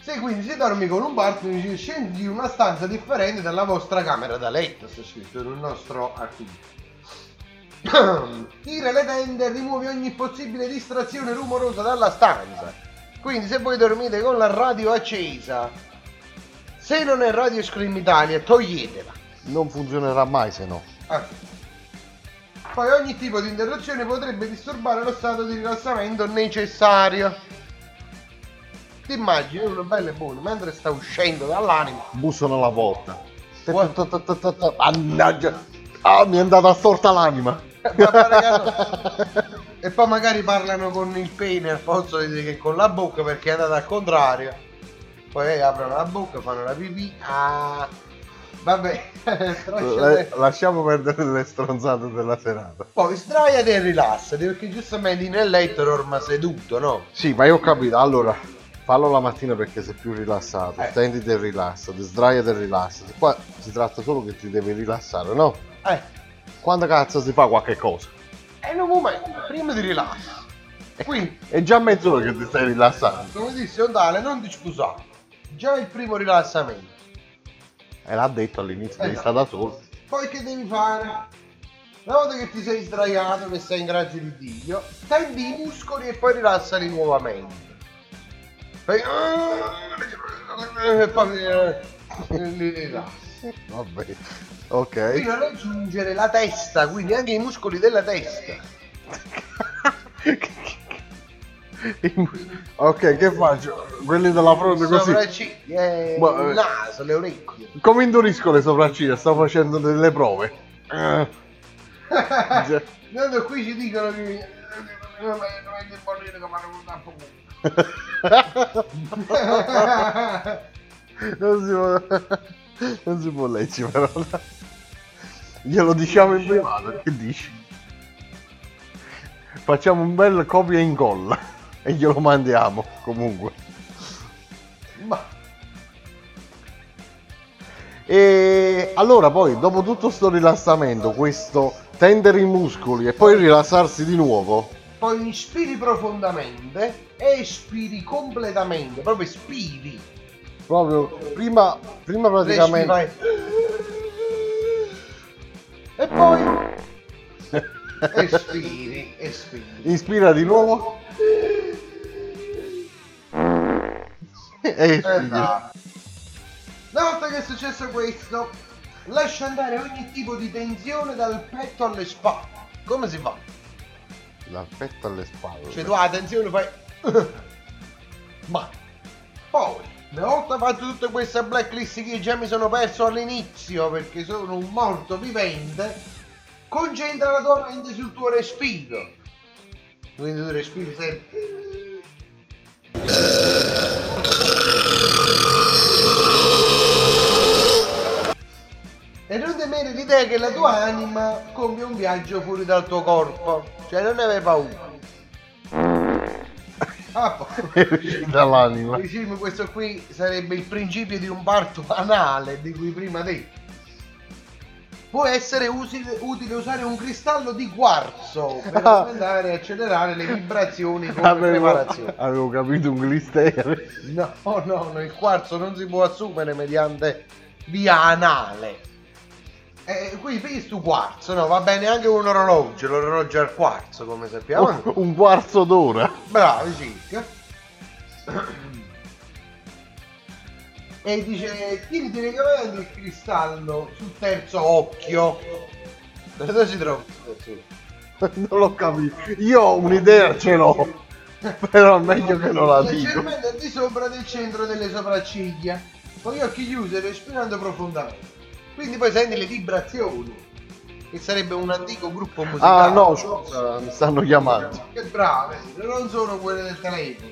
Se quindi si dormi con un partner, scendi in una stanza differente dalla vostra camera da letto, sta scritto nel nostro articolo. Tira le tende e rimuovi ogni possibile distrazione rumorosa dalla stanza. Quindi se voi dormite con la radio accesa, se non è Radio Scream Italia, toglietela. Non funzionerà mai se no. Ah. Poi ogni tipo di interruzione potrebbe disturbare lo stato di rilassamento necessario. Ti immagini uno bello e buono mentre sta uscendo dall'anima. Bussano alla porta. Mannaggia. Ah, mi è andata storta l'anima. E poi magari parlano con il pene al posto di che con la bocca perché è andata al contrario. Poi aprono la bocca, fanno la pipì. Ah, vabbè, Le- lasciamo perdere le stronzate della serata. Poi sdraiati e rilassati perché giustamente nel letto ormai seduto, no? Sì, ma io ho capito. Allora, fallo la mattina perché sei più rilassato. Eh. Stenditi e rilassati, sdraiati e rilassati. Qua si tratta solo che ti devi rilassare, no? Eh, Quando cazzo si fa qualche cosa? è in un momento, prima di rilasso. Quindi, È già mezz'ora che ti stai rilassando. come disse Ondale, non ti scusare. Già il primo rilassamento. E l'ha detto all'inizio, devi Esatto. stare da solo. Poi che devi fare? Una volta che ti sei sdraiato, che sei in grazia di Dio, tendi i muscoli e poi rilassali nuovamente. Fai... E poi eh, li rilassi. Vabbè. Ok. Fino a raggiungere la testa, quindi anche i muscoli della testa. ok, che faccio? Quelli della fronte così. Sopracciglia, eh, Ma, eh, il naso, le orecchie. Come indurisco le sopracciglia? Sto facendo delle prove. Eh. Tanto qui ci dicono che... Non è che bollire che fanno un tappo. non si può. Non si può leggere però. Glielo diciamo in privato, che dici? Facciamo un bel copia e incolla e glielo mandiamo comunque. Ma E allora poi, dopo tutto sto rilassamento, questo tendere i muscoli e poi rilassarsi di nuovo, poi inspiri profondamente, espiri completamente, proprio espiri. proprio prima, prima praticamente... fai- E poi espiri, espiri. Inspira di nuovo. E. Esatto. Una volta che è successo questo, lascia andare ogni tipo di tensione dal petto alle spalle. Come si fa? Dal petto alle spalle. Cioè tu la tensione fai... Ma poi, una volta fatto tutte queste blacklist che già mi sono perso all'inizio perché sono un morto vivente, concentra la tua mente sul tuo respiro. Quindi tu respiri sempre. E non temere l'idea che la tua anima compie un viaggio fuori dal tuo corpo. Cioè non ne avevi paura. Ah, poi- È uscita l'anima. Diciamo, questo qui sarebbe il principio di un parto anale di cui prima detto. Può essere utile, utile usare un cristallo di quarzo per aumentare e accelerare le vibrazioni come Avevo, preparazione. avevo capito un glistere. No, no, no, il quarzo non si può assumere mediante via anale. Eh, qui pensi tu quarzo, no? Va bene anche un orologio, l'orologio al quarzo, come sappiamo. Un, un quarzo d'ora. Bravi, circa. E dice, tieniti legamente il cristallo sul terzo occhio. Dove si trova? il? Non l'ho capito. Io ho un'idea, ce l'ho. Però è meglio che non la dico. Leggermente al di sopra del centro delle sopracciglia, con gli occhi chiusi e respirando profondamente. Quindi poi senti le vibrazioni, che sarebbe un antico gruppo musicale. Ah no, scusa, mi stanno chiamando. Che brave, non sono quelle del telefono.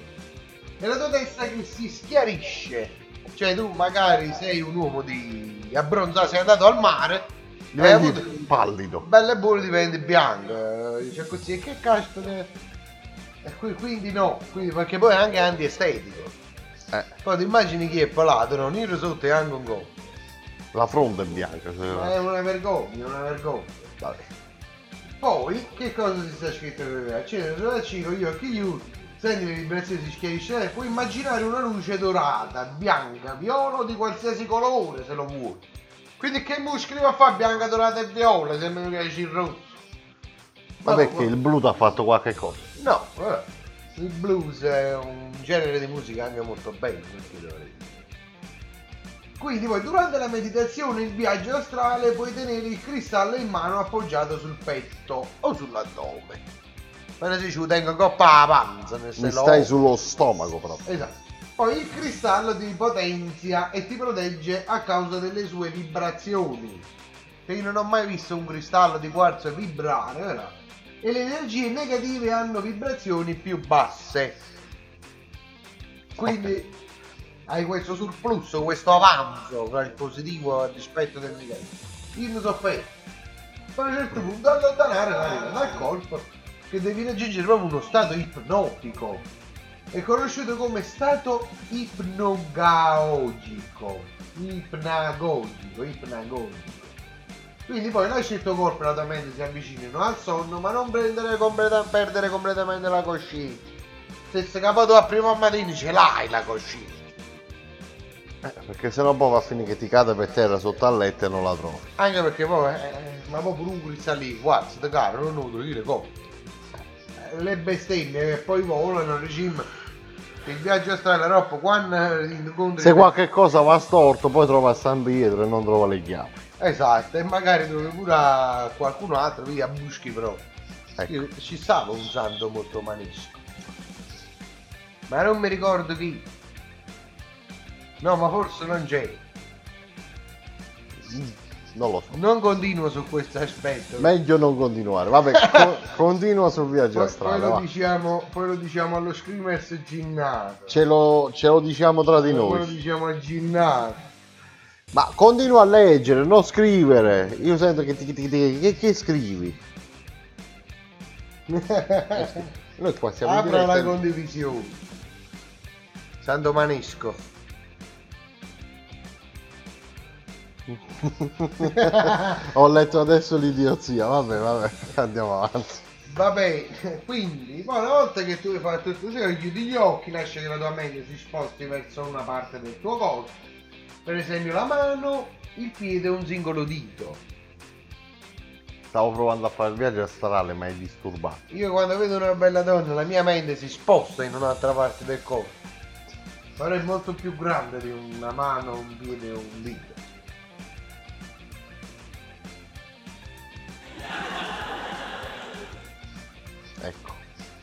È la tua testa che si schiarisce. Cioè tu magari sei un uomo di abbronzato, sei andato al mare, hai avuto Diventi pallido. bello e buono diventi bianco. Dice così, che caspita. E qui- quindi no, quindi perché poi è anche antiestetico. Eh, Poi ti immagini chi è palato, no? Nero sotto e anche un gol. La fronte è bianca. se- È una vergogna, una vergogna. Vabbè. Poi, che cosa si sta scritto qui? Accende sulla ciclo, gli occhi chiusi, senti le vibrazioni, si schiarisce, e puoi immaginare una luce dorata, bianca, viola o di qualsiasi colore se lo vuoi. Quindi che muscoli va a fare bianca, dorata e viola se mi piace il rosso? Vabbè No, che il blu ti ha fatto qualche cosa. No, vabbè. il blues è un genere di musica anche molto bello, perché dovrei. Quindi poi durante la meditazione, il viaggio astrale, puoi tenere il cristallo in mano appoggiato sul petto o sull'addome. Ma se ci tengo coppa la panza, nel Mi stai sullo stomaco proprio. Esatto. Poi il cristallo ti potenzia e ti protegge a causa delle sue vibrazioni. Che io non ho mai visto un cristallo di quarzo vibrare, vero? E le energie negative hanno vibrazioni più basse. Quindi hai questo surplus, questo avanzo tra il positivo e il rispetto del negativo. Io mi so fermo. A un certo punto allontanare l'arriva dal corpo che devi raggiungere proprio uno stato ipnotico. È conosciuto come stato ipnogaogico. Ipnagogico, ipnagogico. Quindi poi il tuo corpo e la tua mente si avvicinano al sonno, ma non completa- perdere completamente la coscienza. Se sei capato a primo mattino ce l'hai la coscienza. Eh, perché sennò poi va a finire che ti cade per terra sotto al letto e non la trovi. Anche perché poi, eh, eh, ma poi pure un cristallino, guarda, te caro, non lo dire come. Eh, Le bestemmie che poi volano, regime. Il viaggio astrale troppo quando eh, incontri... Se qualche cosa va storto, poi trova San Pietro e non trova le chiavi. Esatto, e magari trovi pure qualcun altro, via buschi però. Ecco. Io ci stava un santo molto manesco. Ma non mi ricordo chi. No, ma forse non c'è. Non lo so. Non continuo su questo aspetto. Meglio non continuare. Vabbè, co- continua sul viaggio Poi, astrale. poi lo diciamo, poi lo diciamo allo Screamers Ginnato. Ce lo, ce lo diciamo tra di Poi lo noi. diciamo a Ginnato. Ma continua a leggere, non scrivere. Io sento che ti, ti- ti- che, che scrivi. Noi qua siamo Apra la condivisione. Santo Manesco. Ho letto adesso l'idiozia. Vabbè, vabbè, andiamo avanti. Vabbè, quindi poi una volta che tu hai fatto tutto ciò, chiudi gli occhi, lascia che la tua mente si sposti verso una parte del tuo corpo. Per esempio la mano, il piede e un singolo dito. Stavo provando a fare il viaggio astrale, ma è disturbato. Io quando vedo una bella donna la mia mente si sposta in un'altra parte del corpo. Però è molto più grande di una mano, un piede o un dito. Ecco.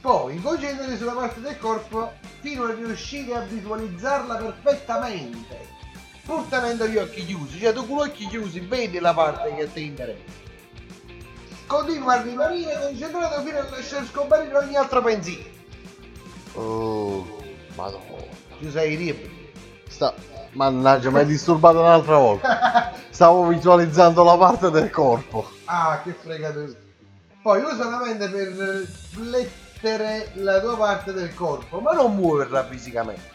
Poi concentrati sulla parte del corpo fino a riuscire a visualizzarla perfettamente. Pur tenendo gli occhi chiusi, cioè tu con gli occhi chiusi vedi la parte che ti interessa. Continua a rimanere concentrato fino a lasciare scomparire ogni altro pensiero. Oh, madonna. Ci sei libero. Sta... Mannaggia, mi hai disturbato un'altra volta. Stavo visualizzando la parte del corpo. Ah, che fregato. Poi usa la mente per lettere la tua parte del corpo, ma non muoverla fisicamente.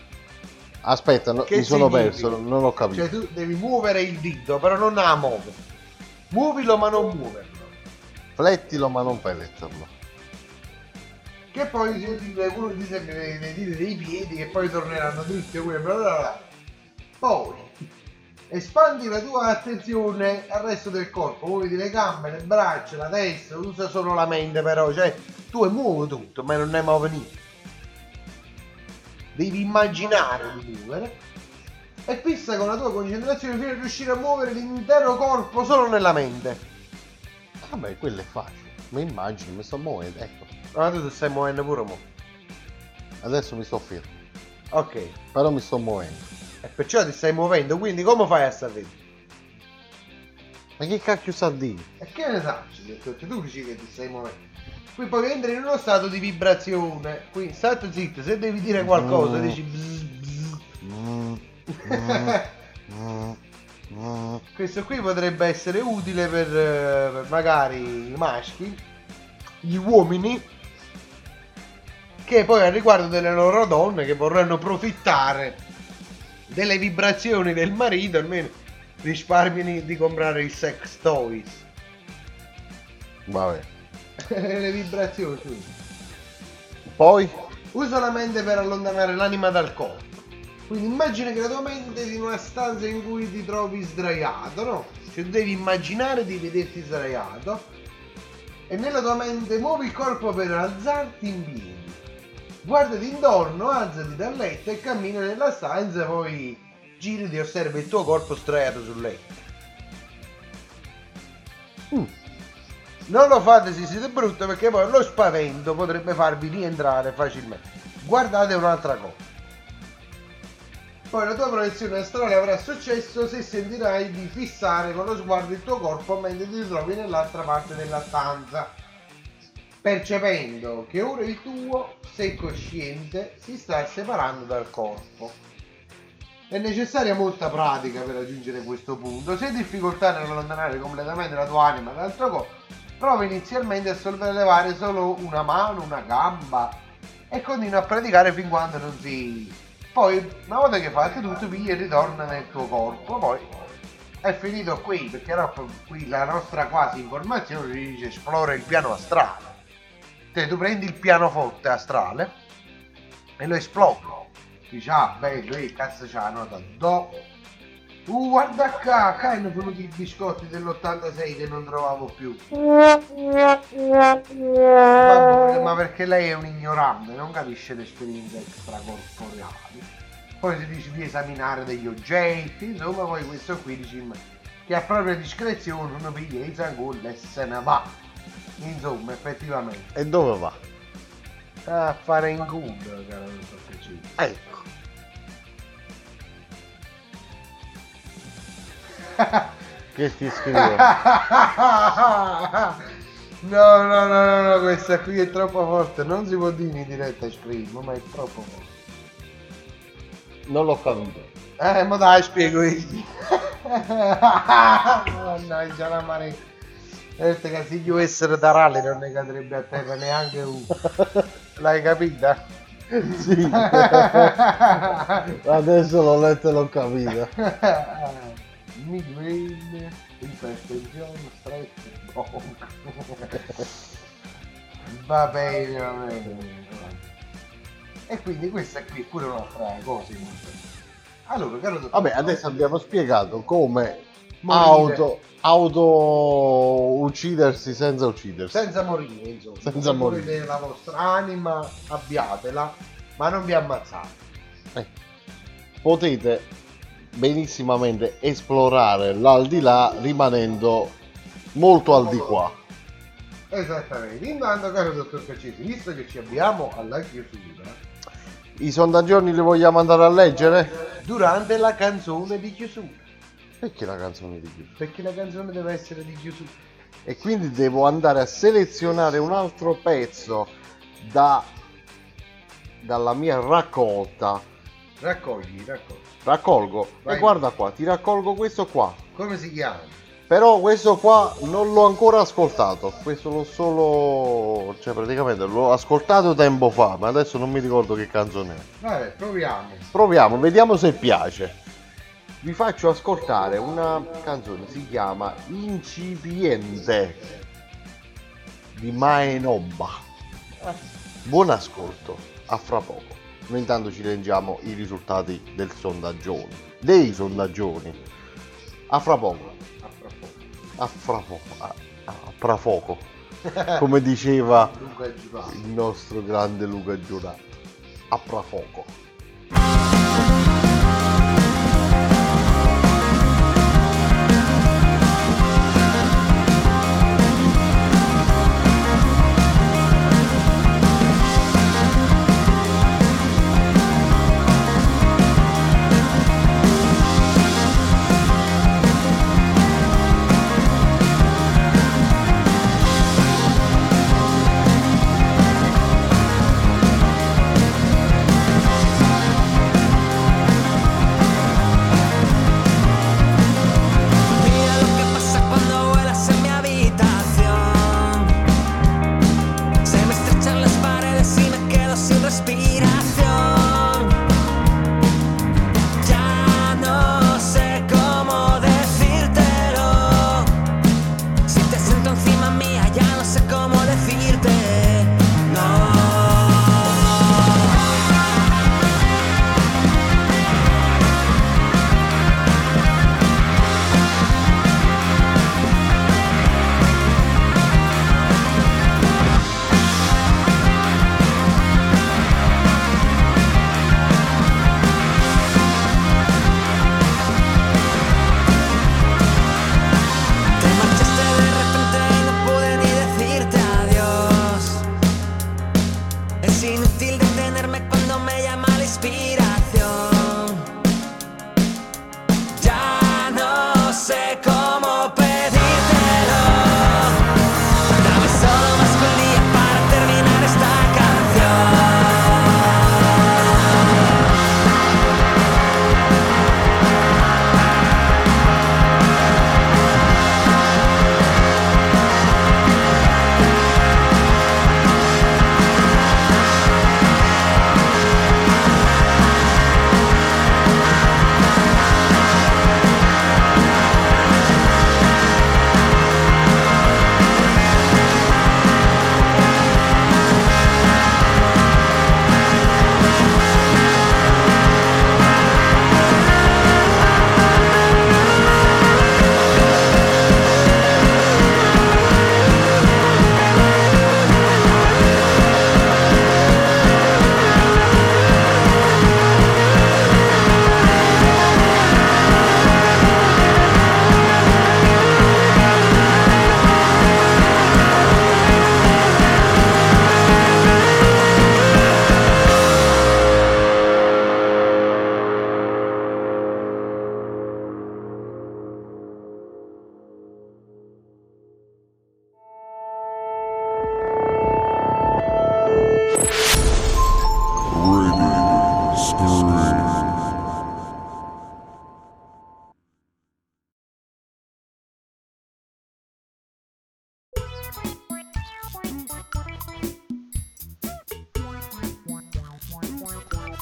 Aspetta, no- mi sono perso, non ho capito. Cioè tu devi muovere il dito, però non la muovere. Muovilo ma non muoverlo. Flettilo ma non pelletterlo. Che poi si vede uno di sempre le dita dei piedi che poi torneranno bla bla bla. Poi espandi la tua attenzione al resto del corpo, muoviti le gambe, le braccia, la testa, usa solo la mente però, cioè tu muovi tutto, ma non ne muove niente. Devi immaginare di muovere e fissa con la tua concentrazione fino a riuscire a muovere l'intero corpo solo nella mente. Vabbè, quello è facile. Mi immagino, mi sto muovendo, ecco. Ma tu ti stai muovendo pure mo. Adesso mi sto fermo. Ok, Però mi sto muovendo. E perciò ti stai muovendo, quindi come fai a sapere? Ma che cacchio sa dire? E che ne sai? Tu dici che ti stai muovendo. Qui poi entri in uno stato di vibrazione. Qui state zitto, se devi dire qualcosa dici bzz, bzz. Questo qui potrebbe essere utile per, eh, per magari i maschi, gli uomini, che poi al riguardo delle loro donne che vorranno approfittare delle vibrazioni del marito, almeno risparmiano di comprare il sex toys. Vabbè. Le vibrazioni. Poi? Usa la mente per allontanare l'anima dal corpo. Quindi immagina che la tua mente sia in una stanza in cui ti trovi sdraiato, no? Cioè tu devi immaginare di vederti sdraiato e nella tua mente muovi il corpo per alzarti in piedi. Guardati intorno, alzati dal letto e cammina nella stanza, poi giri e osservi il tuo corpo sdraiato sul letto. Mm. Non lo fate se siete brutti perché poi lo spavento potrebbe farvi rientrare facilmente. Guardate un'altra cosa. Poi la tua proiezione astrale avrà successo se sentirai di fissare con lo sguardo il tuo corpo mentre ti trovi nell'altra parte della stanza, percependo che ora il tuo, se cosciente, si sta separando dal corpo. È necessaria molta pratica per raggiungere questo punto. Se hai difficoltà nell'allontanare completamente la tua anima dal tuo corpo, prova inizialmente a sollevare solo una mano, una gamba e continua a praticare fin quando non si poi, una volta che fatto tutto, pigli e ritorna nel tuo corpo. Poi è finito qui, perché qui la nostra quasi informazione ci dice esplora il piano astrale. Te, tu prendi il pianoforte astrale e lo esplori. Dici, ah, bello, eh, cazzo c'ha la nota do. Uh, guarda qua, qua hanno venuti i biscotti dell'86 che non trovavo più. Vabbè, ma perché lei è un ignorante, non capisce le esperienze extracorporeali. Poi si dice di esaminare degli oggetti, insomma, poi questo qui dice che a propria discrezione uno piglia i zangulla e se ne va. Insomma, effettivamente. E dove va? A fare in culo, caro. Ecco. che ti scrivo? No, no, no, no, no, questa qui è troppo forte. Non si può dire in diretta scrivo, ma è troppo forte. Non l'ho capito. Eh, ma dai, spiego io. Mannaggia la mare. Certo che se io essere da rally non ne cadrebbe a terra neanche uno. L'hai capita? Sì. Adesso l'ho letto e l'ho capito. Migraine, ipertensione, stress. Va bene, va bene. E quindi questa qui è pure un'altra cosa. Allora, caro Vabbè, adesso abbiamo spiegato come Morire. auto, auto uccidersi senza uccidersi. senza morire, insomma. Senza Se morire. volete la vostra anima, abbiatela, ma non vi ammazzate. Potete benissimamente esplorare l'aldilà rimanendo molto al di qua. Esattamente. Intanto, caro dottor Caccesi, visto che ci abbiamo alla chiusura, I sondaggioni li vogliamo andare a leggere? durante la canzone di chiusura, Perché la canzone di chiusura? perché la canzone deve essere di chiusura. E quindi devo andare a selezionare un altro pezzo da, dalla mia raccolta. Raccogli, raccogli. Raccolgo. Vai. E guarda qua, ti raccolgo questo qua. Come si chiama? Però questo qua non l'ho ancora ascoltato. Questo l'ho solo. cioè praticamente l'ho ascoltato tempo fa, ma adesso non mi ricordo che canzone è. Vabbè, proviamo. Proviamo, vediamo se piace. Vi faccio ascoltare una canzone, si chiama Incipiente di Maenobba. Buon ascolto, a fra poco. Noi intanto ci leggiamo i risultati del sondaggione, dei sondaggioni. A fra poco, A fra poco. a fra poco, a, a fra poco, come diceva il nostro grande Luca Giurato. A fra poco.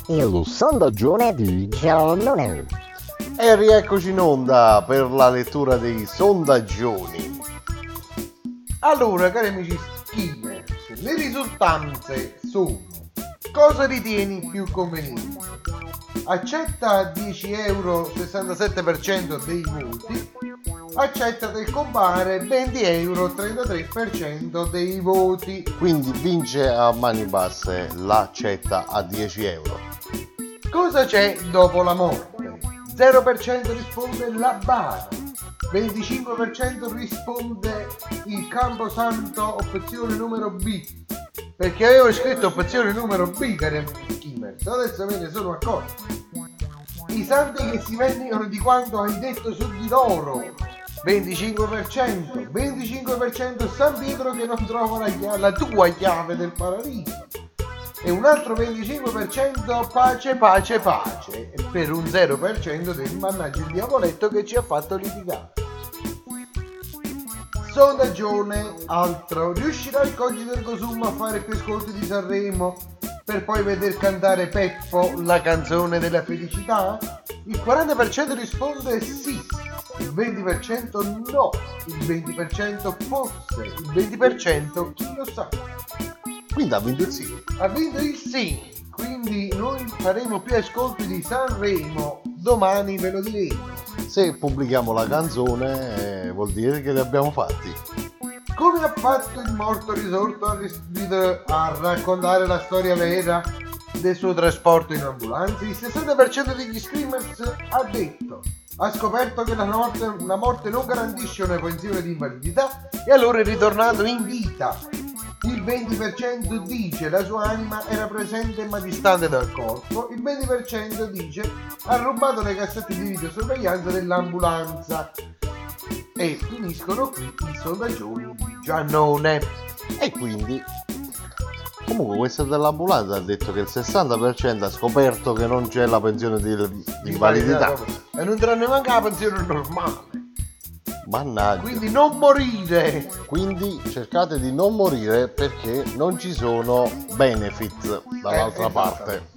Il sondaggio di giornale. E rieccoci in onda per la lettura dei sondaggioni. Allora, cari amici skimmer, le risultanze sono cosa ritieni più conveniente? Accetta 10 euro 67% dei voti, accetta del compare 20 euro 33% dei voti. Quindi vince a mani basse l'accetta a 10 euro. Cosa c'è dopo la morte? 0% risponde la bara, 25% risponde il camposanto opzione numero B. Perché avevo scritto opzione numero B, cari amici skimmers, adesso me ne sono accorto. I santi che si vendicono di quanto hai detto su di loro. 25%, 25% San Pietro che non trova la, la tua chiave del paradiso e un altro 25% pace, pace, pace per un 0% del mannaggia il diavoletto che ci ha fatto litigare. Sondaggione, altro. Riuscirà il Coggi del Cosum a fare più ascolti di Sanremo per poi veder cantare Peppo la canzone della felicità? Il 40% risponde sì, il 20% no, il 20% forse, il 20% chi lo sa. Quindi ha vinto il sì. Ha vinto il sì, quindi noi faremo più ascolti di Sanremo, domani ve lo diremo. Se pubblichiamo la canzone eh, vuol dire che li abbiamo fatti. Come ha fatto il morto risorto a, ris- a raccontare la storia vera del suo trasporto in ambulanza? Il 60% degli screamers ha detto ha scoperto che la morte, la morte non garantisce una pensione di invalidità e allora è ritornato in vita. Il 20% dice la sua anima era presente ma distante dal corpo, il 20% dice ha rubato le cassette di videosorveglianza dell'ambulanza. E finiscono qui i sondaggioni di Giannone. E quindi Comunque questa dell'ambulanza ha detto che il 60% ha scoperto che non c'è la pensione di, di invalidità. E non te ne manca la pensione normale. Mannaggia. Quindi non morire. Quindi cercate di non morire perché non ci sono benefit dall'altra Eh, parte.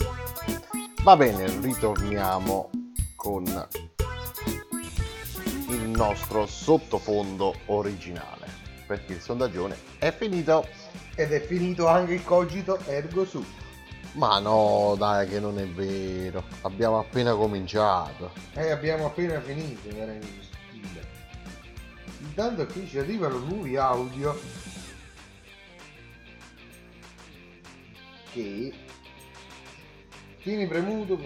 Va bene, ritorniamo con il nostro sottofondo originale. Perché il sondaggione è finito. Ed è finito anche il cogito ergo su. Ma no, dai, che non è vero. Abbiamo appena cominciato. E abbiamo appena finito, skimmer. Intanto qui ci arrivano nuovi audio che tieni premuto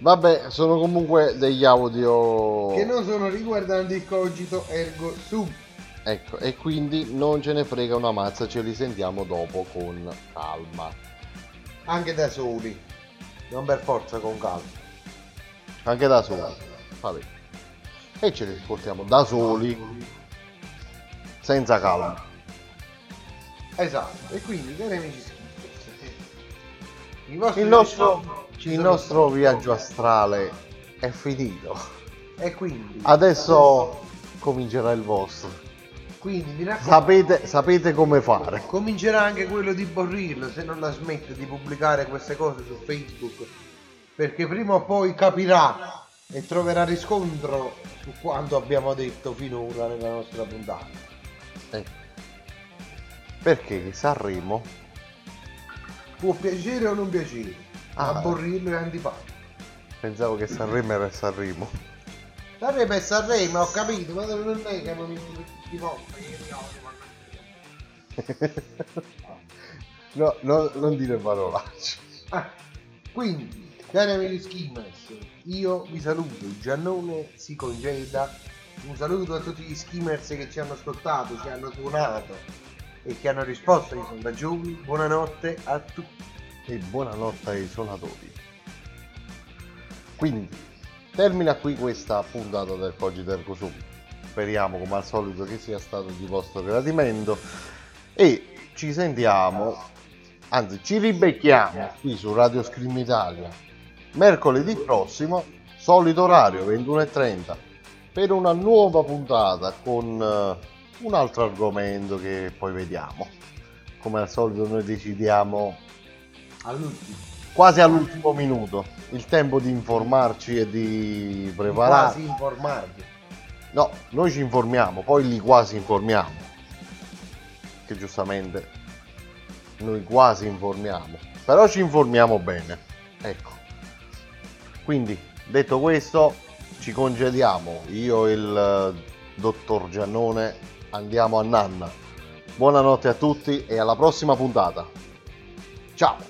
Vabbè, sono comunque degli audio. che non sono riguardanti il cogito ergo sum. Ecco, e quindi non ce ne frega una mazza, ce li sentiamo dopo con calma. Anche da soli, non per forza con calma. Anche da soli. Vabbè. E ce li ascoltiamo da soli. Senza calma. Esatto, e quindi cari amici vostri Il nostro, il nostro viaggio astrale è finito. E quindi, Adesso comincerà il vostro. Quindi mi raccomando, Sapete, sapete come fare. comincerà anche quello di Borrillo se non la smette di pubblicare queste cose su Facebook perché prima o poi capirà e troverà riscontro su quanto abbiamo detto finora nella nostra puntata Ecco. Perché Sanremo può piacere o non piacere Ah. a Borrillo è antipatico pensavo che Sanremo era Sanremo. Sanremo è Sanremo ho capito ma non è che non mi tutti i no, no, non dire parolacce. Ah, quindi, cari amici skimmers, io vi saluto, Giannone si congeda, un saluto a tutti gli skimmers che ci hanno ascoltato, ci hanno suonato e che hanno risposto ai sondaggioni, buonanotte a tutti. E buonanotte ai suonatori. Quindi, termina qui questa puntata del Cogito Ergo Sum. Speriamo come al solito che sia stato di vostro gradimento e ci sentiamo, anzi ci ribecchiamo qui su Radio Scream Italia mercoledì prossimo, solito orario 21.30 per una nuova puntata con eh, un altro argomento che poi vediamo. Come al solito noi decidiamo All'ultimo. quasi all'ultimo minuto, il tempo di informarci e di preparare. Quasi informarvi. No, noi ci informiamo, poi li quasi informiamo. Che giustamente noi quasi informiamo, però ci informiamo bene. Ecco. Quindi, detto questo, ci congediamo. Io e il eh, dottor Giannone andiamo a Nanna. Buonanotte a tutti e alla prossima puntata. Ciao!